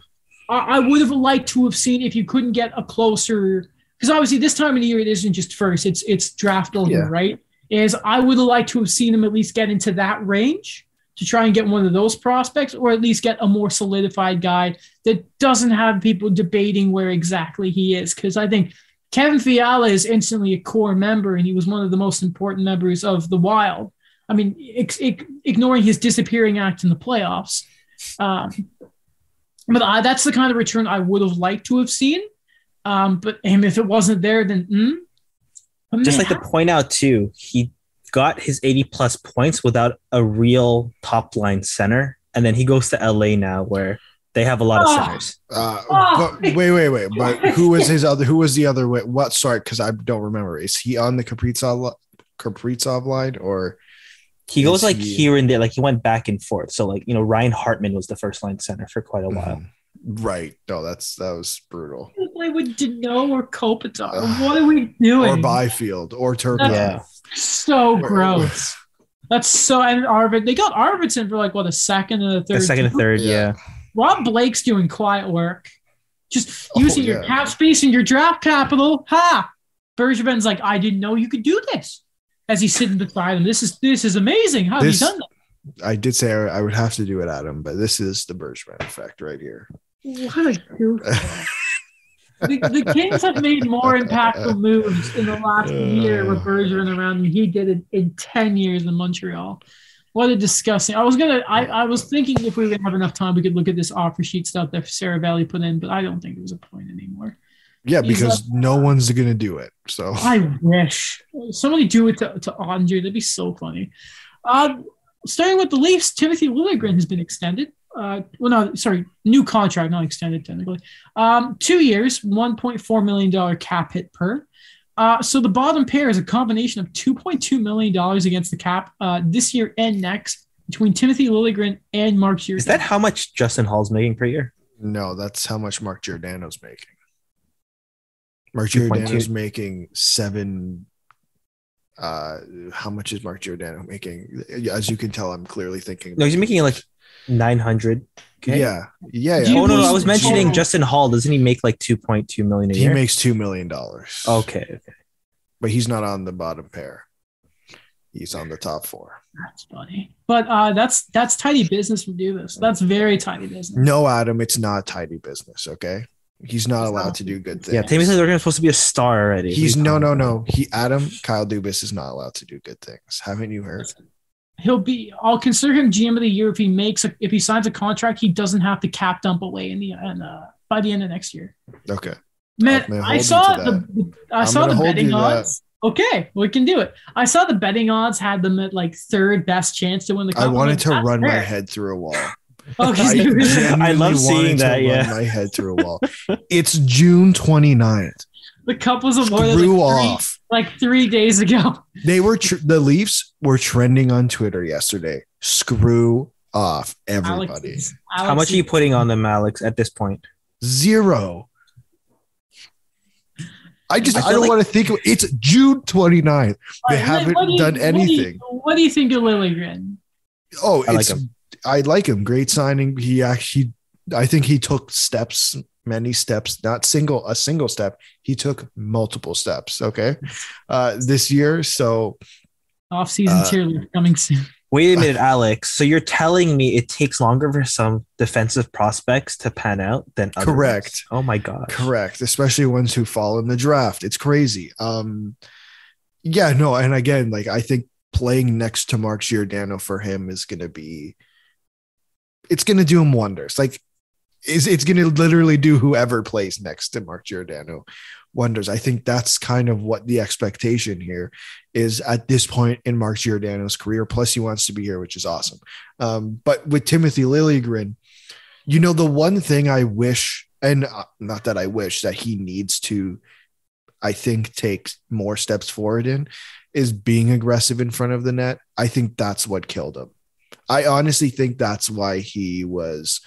I, I would have liked to have seen if you couldn't get a closer because obviously this time of the year it isn't just first, it's it's draft over, Yeah. right? Is I would have liked to have seen him at least get into that range to try and get one of those prospects, or at least get a more solidified guy that doesn't have people debating where exactly he is. Because I think Kevin Fiala is instantly a core member, and he was one of the most important members of the Wild. I mean, ex- ex- ignoring his disappearing act in the playoffs. Um, but I, that's the kind of return I would have liked to have seen. Um, but and if it wasn't there, then mm, but Just man, like to point out too, he got his 80 plus points without a real top line center. And then he goes to LA now where they have a lot of Oh. centers. uh, Oh. but wait, wait, wait. But who was his other? Who was the other? What? Sorry, because I don't remember. Is he on the Kaprizov Kaprizov line or? He goes like he- here and there, like he went back and forth. So like, you know, Ryan Hartman was the first line center for quite a while. Mhm. Right. No, that's that was brutal. play with Danault or Kopitar. What are we doing? Or Byfield or Turpin. Yeah. so gross. That's so and Arvid. They got Arvidsson for like what a second and a third. The second and third, Yeah. yeah. Rob Blake's doing quiet work, just Oh, using your yeah. cap space and your draft capital. Ha! Bergevin's like, I didn't know you could do this. As he's sitting beside him, this is this is amazing. How have you done that? I did say I I would have to do it, Adam, but this is the Bergevin effect right here. What a goof. the, the Kings have made more impactful moves in the last year with uh. Bergevin around than he did in, in 10 years in Montreal. What a disgusting. I was gonna I, I was thinking if we would have enough time we could look at this offer sheet stuff that Sarah Valley put in, but I don't think there's a point anymore. Yeah, He's because no one's gonna do it. So I wish somebody do it to, to Andre. That'd be so funny. Um, starting with the Leafs, Timothy Liljegren has been extended. Uh, well, no, sorry, new contract, not extended technically. Um, two years, one point four million dollar cap hit per. Uh, so the bottom pair is a combination of two point two million dollars against the cap uh, this year and next between Timothy Liljegren and Mark Giordano. Is that how much Justin Holl's making per year? No, that's how much Mark Giordano's making. Mark 2.2. Giordano's making seven. Uh, how much is Mark Giordano making? As you can tell, I'm clearly thinking. No, he's making like nine hundred. Okay. Yeah, yeah, yeah. Oh no, no, I was mentioning total? Justin Holl. Doesn't he make like two point two million a year? He makes two million dollars. okay, okay. but he's not on the bottom pair. He's on the top four. That's funny, but uh, that's that's tidy business to do this. That's very tidy business. No, Adam, it's not tidy business. Okay, he's not It's allowed not. to do good things. Yeah, Timothy Liljegren's supposed to be a star already. What He's no, no, no. He Adam Kyle Dubas is not allowed to do good things. Haven't you heard? He'll be. I'll consider him GM of the year if he makes a, if he signs a contract. He doesn't have to cap dump away in the and uh, by the end of next year. Okay. Man, I'm gonna hold I you saw the, the I I'm saw the betting you to that. odds. Okay, we can do it. I saw the betting odds had them at like third best chance to win the. Cup. I wanted like, to that's run my head through a wall. Oh, okay, I, I love seeing that, yeah. my head through a wall. It's June 29th. the cup was awarded like three, off. like three days ago. They were tr- the Leafs were trending on Twitter yesterday. Screw off, everybody. Alex, How much are you putting on them, Alex, at this point? Zero. I just I I, don't like- want to think of it's June 29th. They haven't do you- done what do you- anything. What do you think of Liljegren? Oh, I it's him. I like him. Great signing. He actually I think he took steps, many steps, not single a single step. He took multiple steps, okay? Uh this year. So Off-season Uh, tier coming soon. Wait a minute, Alex. So you're telling me it takes longer for some defensive prospects to pan out than others? Correct. Oh my god. Correct, especially ones who fall in the draft. It's crazy. Um, yeah, no, and again, like I think playing next to Mark Giordano for him is going to be, it's going to do him wonders. Like, is it's going to literally do whoever plays next to Mark Giordano wonders. I think that's kind of what the expectation here is at this point in Mark Giordano's career. Plus, he wants to be here, which is awesome. Um, but with Timothy Liljegren, you know, the one thing I wish, and uh, not that I wish that he needs to, I think, take more steps forward in, is being aggressive in front of the net. I think that's what killed him. I honestly think that's why he was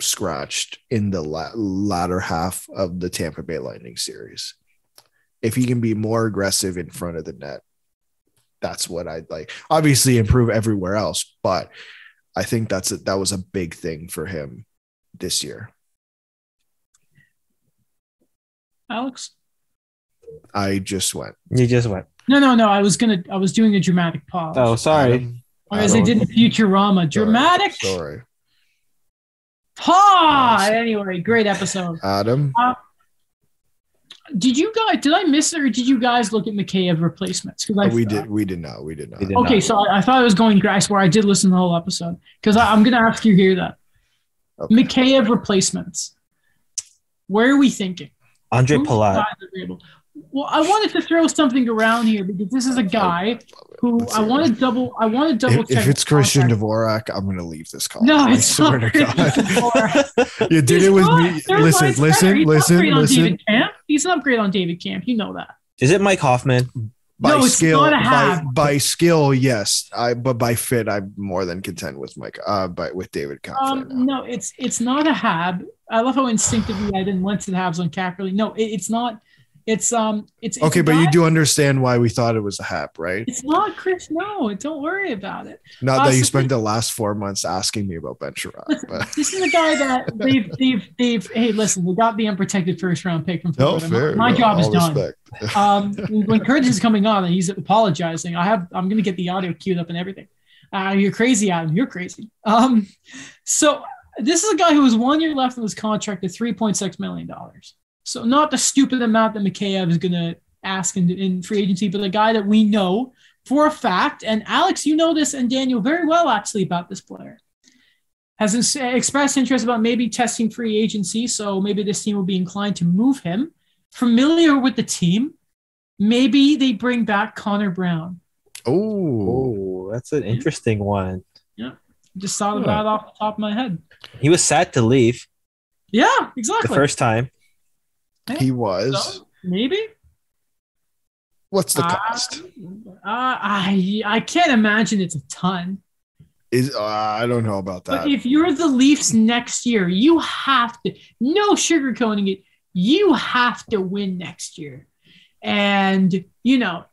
scratched in the la- latter half of the Tampa Bay Lightning series. If he can be more aggressive in front of the net, that's what I'd like. Obviously, improve everywhere else, but I think that's a, that was a big thing for him this year. Alex? I just went. You just went. No, no, no. I was gonna. I was doing a dramatic pause. Oh, sorry. Adam, as they did in Futurama. Dramatic Sorry. pause. Anyway, great episode. Adam. Uh, did you guys? Did I miss it, or did you guys look at Mikheyev replacements? Because I oh, we did. We did not. We did not. We did Okay, not. so I, I thought I was going grass where I did listen to the whole episode because I'm going to ask you here that Okay. Mikheyev replacements. Where are we thinking? Andre Who's Palat. Guys available? Well, I wanted to throw something around here because this is a guy who Let's I want to double. I want to double If, check. if it's Christian contract. Dvorak, I'm gonna leave this call. no, I it's swear not to God. You did He's it with not- me. they're Listen, vice listen, president. He's an listen, upgrade on listen. David Kampf. He's an upgrade on David Kampf. You know that. Is it Mike Hoffman? By No, it's skill, not a by, by skill, yes. I but by fit, I'm more than content with Mike. Uh, but with David Kampf. Um, now. no, it's it's not a hab. I love how instinctively I didn't went to the habs on Cackerly. No, it, it's not. It's um. It's, it's Okay, but you do understand why we thought it was a hap, right? It's not Chris. No, don't worry about it. Not Uh, that you so- spent the last four months asking me about Ben Chiarot, but This is a guy that they've they've they've. Hey, listen, we got the unprotected first round pick from no, fair. My no, job is done. Um, when Curtis is coming on and he's apologizing, I have I'm gonna get the audio queued up and everything. Uh, you're crazy, Adam. You're crazy. Um, so this is a guy who has one year left on his contract at three point six million dollars. So not the stupid amount that Mikheyev is gonna ask in, in free agency, but a guy that we know for a fact. And Alex, you know this, and Daniel very well actually about this player. Has ins- expressed interest about maybe testing free agency, so maybe this team will be inclined to move him. Familiar with the team, maybe they bring back Connor Brown. Oh, Oh, that's an interesting one. Yeah, just thought Yeah. about it off the top of my head. He was sad to leave Yeah, exactly. the first time. He was. So, maybe. What's the Uh, cost? Uh, I I can't imagine it's a ton. Is uh, I don't know about that. But that. if you're the Leafs next year, you have to no sugarcoating it. You have to win next year, and you know,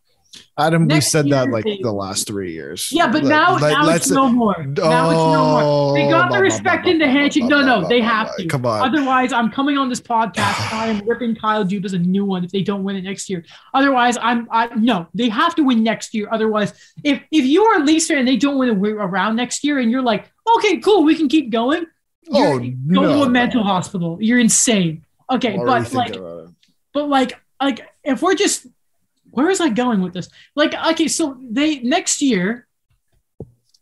Adam, we said that like they- the last three years. yeah. But now, let- now let's- it's no more. Now it's no more. Oh, they got the respect in the handshake. No, no, they have to. Come on. Otherwise, I'm coming on this podcast. I am ripping Kyle Dubas a new one if they don't win it next year. Otherwise, I'm I no. They have to win next year. Otherwise, if if you are a Leafs fan and they don't win it around next year, and you're like, okay, cool, we can keep going. Oh, no. go to a mental hospital. You're insane. Okay, but like, but like, like if we're just, where is I going with this? Like, okay, so they next year.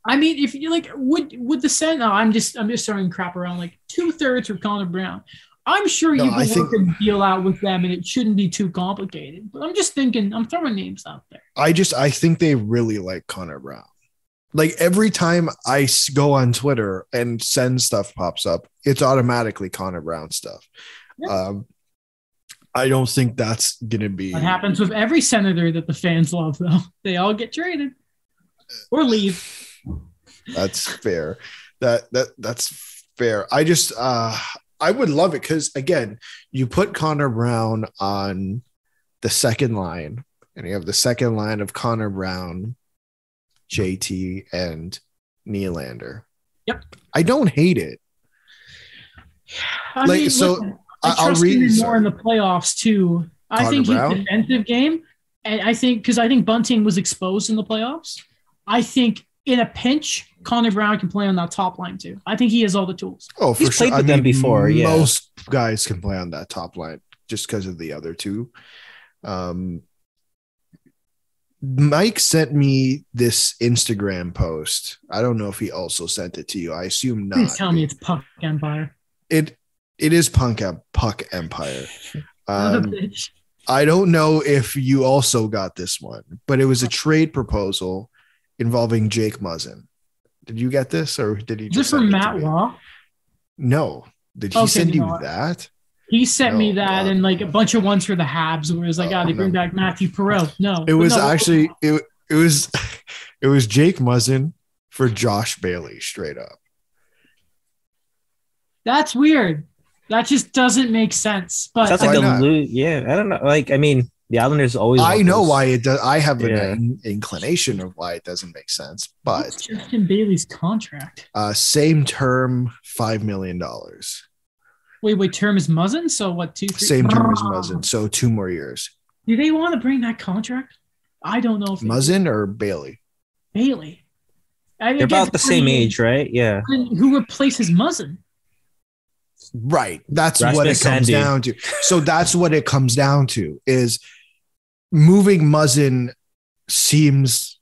I mean, if you like, would would the Senate? No, I'm just I'm just throwing crap around. Like two thirds for Connor Brown. I'm sure No, you I can work think- a deal out with them, and it shouldn't be too complicated. But I'm just thinking, I'm throwing names out there. I just I think they really like Connor Brown. Like every time I go on Twitter and send stuff pops up, it's automatically Connor Brown stuff. Yeah. Um, I don't think that's gonna be. That happens with every senator that the fans love, though. They all get traded or leave. That's fair. That that that's fair. I just uh I would love it because again, you put Connor Brown on the second line, and you have the second line of Connor Brown, JT, and Nylander. Yep. I don't hate it. I Like, mean, so, listen, I- I I'll trust read- him more in the playoffs too. I Connor think his Brown? defensive game, and I think because I think Bunting was exposed in the playoffs. I think in a pinch, Connor Brown can play on that top line too. I think he has all the tools. Oh, for He's sure. played with them before, yeah. Most guys can play on that top line just because of the other two. Um, Mike sent me this Instagram post. I don't know if he also sent it to you. I assume not. Please tell me it's Puck Empire. It it is Punk Puck Empire. Um. I don't know if you also got this one, but it was a trade proposal involving Jake Muzzin. Did you get this, or did he Is just from Matt? Law? No. Did he Okay, send you know that? He sent me that God. and like a bunch of ones for the Habs where it was like, Oh, oh, they bring no. back Mathieu Perreault. No, It was No, actually it, it was it was Jake Muzzin for Josh Bailey straight up. that's weird. That just doesn't make sense. But Sounds like the not? lo- yeah. I don't know. Like I mean, the Islanders always. I know those- why it does. I have an Yeah. in- inclination of why it doesn't make sense, what's but Justin Bailey's contract? uh, same term, five million dollars. Wait, wait, term is Muzzin? So what, two, three? Same term as Muzzin, so two more years. Do they want to bring that contract? I don't know if they. Muzzin or Bailey? Bailey. I They're about the same age, right? Yeah. Who replaces Muzzin? Right. That's what it comes Sandy. down to. So that's what it comes down to is moving Muzzin seems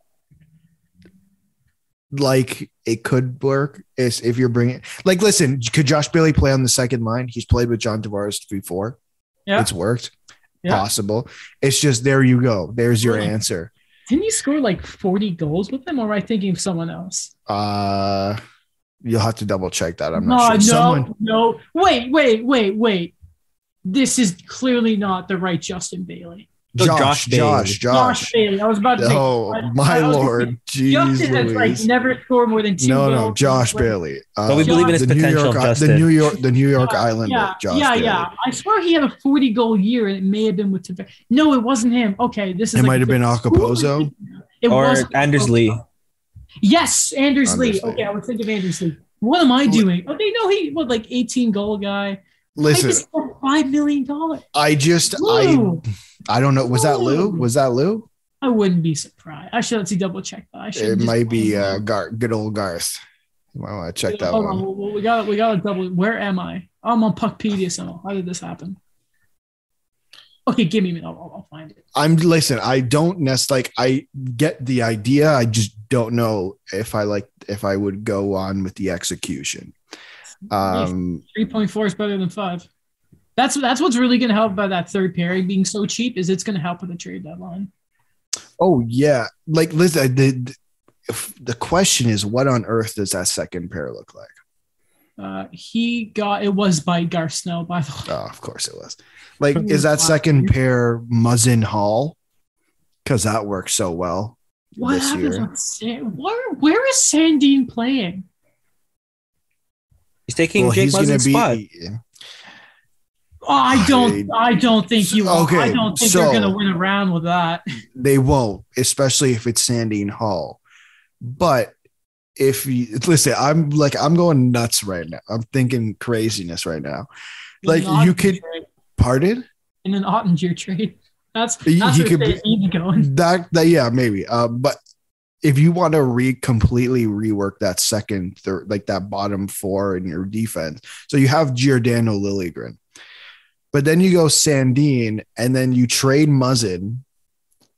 like it could work is if you're bringing like listen could Josh Bailey play on the second line he's played with John Tavares before Yeah. it's worked Yeah. possible it's just there you go there's your Yeah. answer Didn't he score like 40 goals with them, or am I thinking of someone else? uh you'll have to double check that I'm no, not sure no, someone no. Wait, wait, wait, wait. This is clearly not the right Justin Bailey. Josh Josh Josh Bailey. Josh, Josh Bailey. I was about to say. Oh I- my I lord, jeez Justin has like never scored more than two. No, no. Josh Like, Bailey. Uh, But we believe in his the New potential, York, the New York, the New York Yeah, Islander, Yeah, Josh yeah, Bailey. yeah. I swear he had a 40 goal year, and it may have been with. Tavares. No, it wasn't him. Okay, this is. It like might have been Okposo. It Or was Anders Lee. Yes, Anders, Lee. Anders Lee. Okay, I was thinking of Anders Lee. What am I doing? Oh, they know he what like 18 goal guy. Listen, five million dollars. I just I Lou. I don't know. Was that Lou? Was that Lou? I wouldn't be surprised. I should let's see double check that. I should It might be uh, Gar- good old Garth. You might want to check that one. on, we- got we got to double. Where am I? I'm on Puckpedia somehow. How did this happen? Okay, give me a minute. I'll, I'll- I'll find it. I'm listen. I don't nest like I get the idea. I just don't know if I like if I would go on with the execution. Um, Three point four is better than five. That's that's what's really going to help by that third pairing being so cheap. Is it's going to help with the trade deadline. Oh yeah, like listen, I did. if the question is, what on earth does that second pair look like? Uh, he got it was by Gar Snow, by the way. Oh, of course it was. Like, is that second pair Muzzin Holl? Because that works so well What this happens year. San- where where is Sandin playing? He's taking Well, Jake he's going Muzzin's to spot. be. Oh, I don't I don't think you will. Okay, I don't think so- they're gonna win around with that. They won't, especially if it's Sandin Holl. But if you listen, I'm like I'm going nuts right now. I'm thinking craziness right now. Like, In an you could- trade. Pardon? in an Oettinger trade. That's He- that's he could be- need to go. That, that yeah, maybe. Uh, but if you want to re completely rework that second, third, like that bottom four in your defense, so you have Giordano Liljegren, but then you go Sandin, and then you trade Muzzin,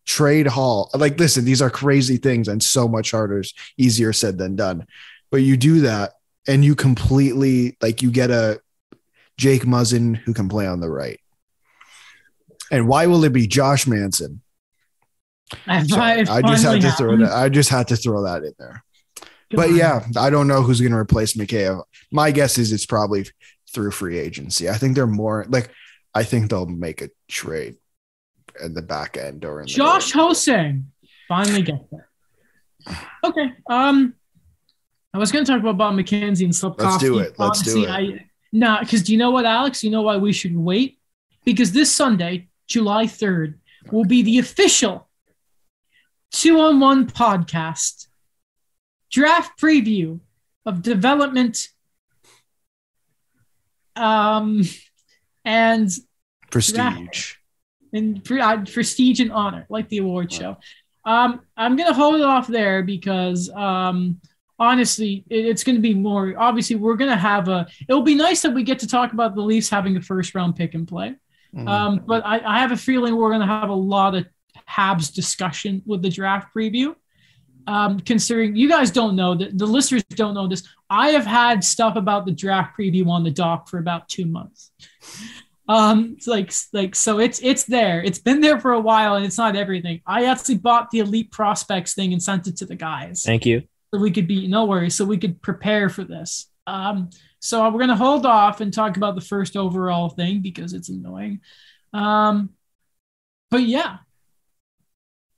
trade Holl. Like, listen, these are crazy things and so much harder, easier said than done. But you do that, and you completely like you get a Jake Muzzin who can play on the right. And why will it be Josh Manson? I, I just had to throw that. I just had to throw that in there. But yeah, I don't know who's going to replace Mikheyev. My guess is it's probably through free agency. I think they're more like I think they'll make a trade at the back end or in the Josh Hosang finally get there. Okay. Um, I was going to talk about Bob McKenzie and Slafkovsky. Let's do it. Let's do Honestly, I, nah, because do you know what, Alex? You know why we should wait? Because this Sunday, July 3rd, will be the official two on one podcast draft preview of development um, and prestige. and pre- uh, prestige and honor, like the award show. Um, I'm gonna hold it off there because um, honestly, it, it's gonna be more. Obviously, we're gonna have a. It'll be nice that we get to talk about the Leafs having a first round pick and play. Mhm. Um, but I, I have a feeling we're gonna have a lot of Habs discussion with the draft preview. Um, considering you guys don't know that the listeners don't know this, I have had stuff about the draft preview on the dock for about two months. Um, it's like like so it's it's there. It's been there for a while and it's not everything. I actually bought the elite prospects thing and sent it to the guys Thank you. so we could be no worries, so we could prepare for this. Um, so we're gonna hold off and talk about the first overall thing because it's annoying. Um, but yeah,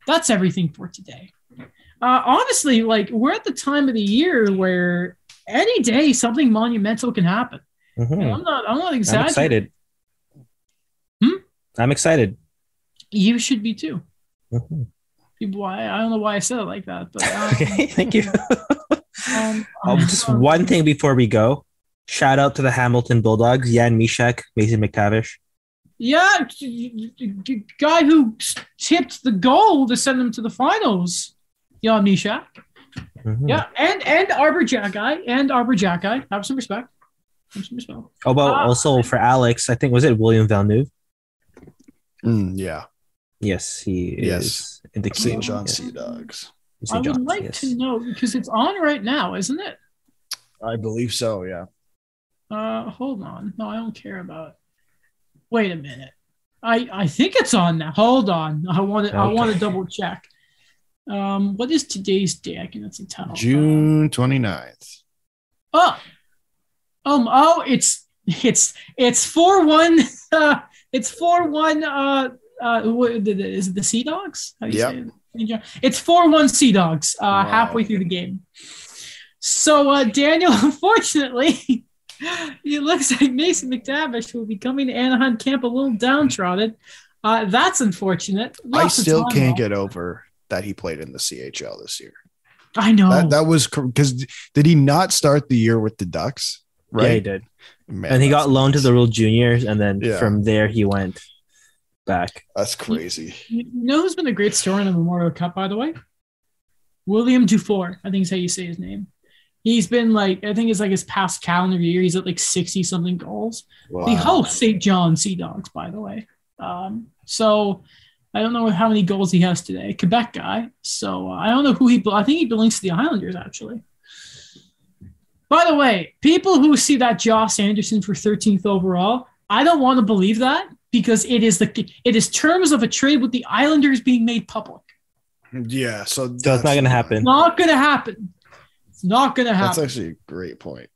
that's everything for today. Uh, honestly, like we're at the time of the year where any day something monumental can happen. Mhm. And I'm not. I'm not I'm excited. Hmm? I'm excited. You should be too. Mhm. Why? I don't know why I said it like that, but um, Okay, thank you. um, Oh, just one thing before we go. Shout out to the Hamilton Bulldogs, Jan Mysak, Mason McTavish. Yeah, g- g- g- guy who tipped the goal to send them to the finals. Jan Mysak. Mhm. Yeah, and and Arber Xhekaj and Arber Xhekaj. Have some respect. Have some respect. Oh, but Ah. also for Alex, I think was it William Villeneuve? Mm, yeah, Yes, he Yes. is in the St. John Yes. Sea Dogs. I would like yes. to know because it's on right now, isn't it? I believe so. Yeah. Uh, hold on. No, I don't care about. Wait a minute. I I think it's on now. Hold on. I want to I want to double check. Um, what is today's day? I can actually tell. June 29th. Oh, um, oh, it's it's it's four one. Uh, it's four one. Uh, uh, is it the Sea Dogs? How do you Yep. say it? It's four one Sea Dogs. Uh, Wow. halfway through the game. So, uh, Daniel, unfortunately, it looks like Mason McTavish will be coming to Anaheim camp a little downtrodden. Uh, that's unfortunate. I Lots of still can't off. get over that he played in the CHL this year. I know. That that was because did he not start the year with the Ducks? Yeah, he did. Man, and he got loaned to the World Juniors, and then Yeah. from there he went back. That's crazy. You know who's been a great story in the Memorial Cup, by the way? William Dufour, I think is how you say his name. He's been like, I think it's like his past calendar year, he's at like 60 something goals. Wow. He hosts St. John Sea Dogs, by the way. Um, so I don't know how many goals he has today. Quebec guy. So uh, I don't know who he, I think he belongs to the Islanders, actually. By the way, people who see that Josh Anderson for 13th overall, I don't want to believe that because it is the it is terms of a trade with the Islanders being made public. Yeah, so, So it's not gonna happen. Not gonna happen. It's not gonna happen. That's actually a great point.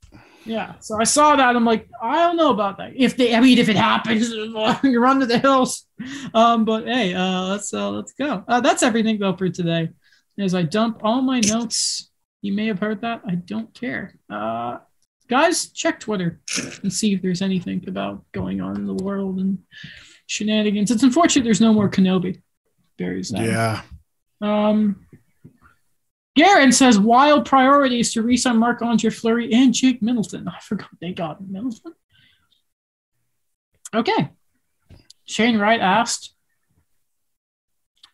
Yeah. So I saw that. I'm like, I don't know about that. If they, I mean, if it happens, you run to the hills. Um, but hey, uh, let's uh, let's go. Uh, that's everything though for today. As I dump all my notes, you may have heard that. I don't care. Uh, guys, check Twitter and see if there's anything about going on in the world and shenanigans. It's unfortunate there's no more Kenobi. Very sad. Yeah. Um, Garen says wild priorities to re-sign Marc Andre Fleury and Jake Middleton. I forgot they got Middleton. Okay. Shane Wright asked,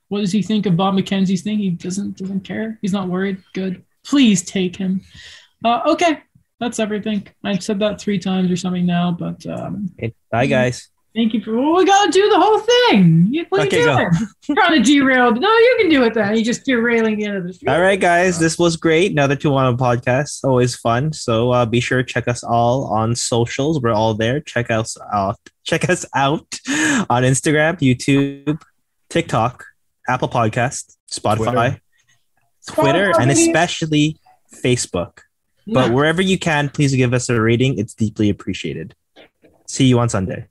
"What does he think of Bob McKenzie's thing? He doesn't doesn't care. He's not worried. Good. Please take him." Uh, okay, that's everything. I've said that three times or something now, but um, Bye, guys. Thank you for. Well, we gotta do the whole thing. You- What are Okay, you doing? Trying to derail. No, you can do it then. You just derailing the end of the street. All right, guys. This was great. Another two on a podcast. Always fun. So uh, be sure to check us all on socials. We're all there. Check us out. Check us out on Instagram, YouTube, TikTok, Apple Podcast, Spotify, Twitter, and especially Facebook. But wherever you can, please give us a rating. It's deeply appreciated. See you on Sunday.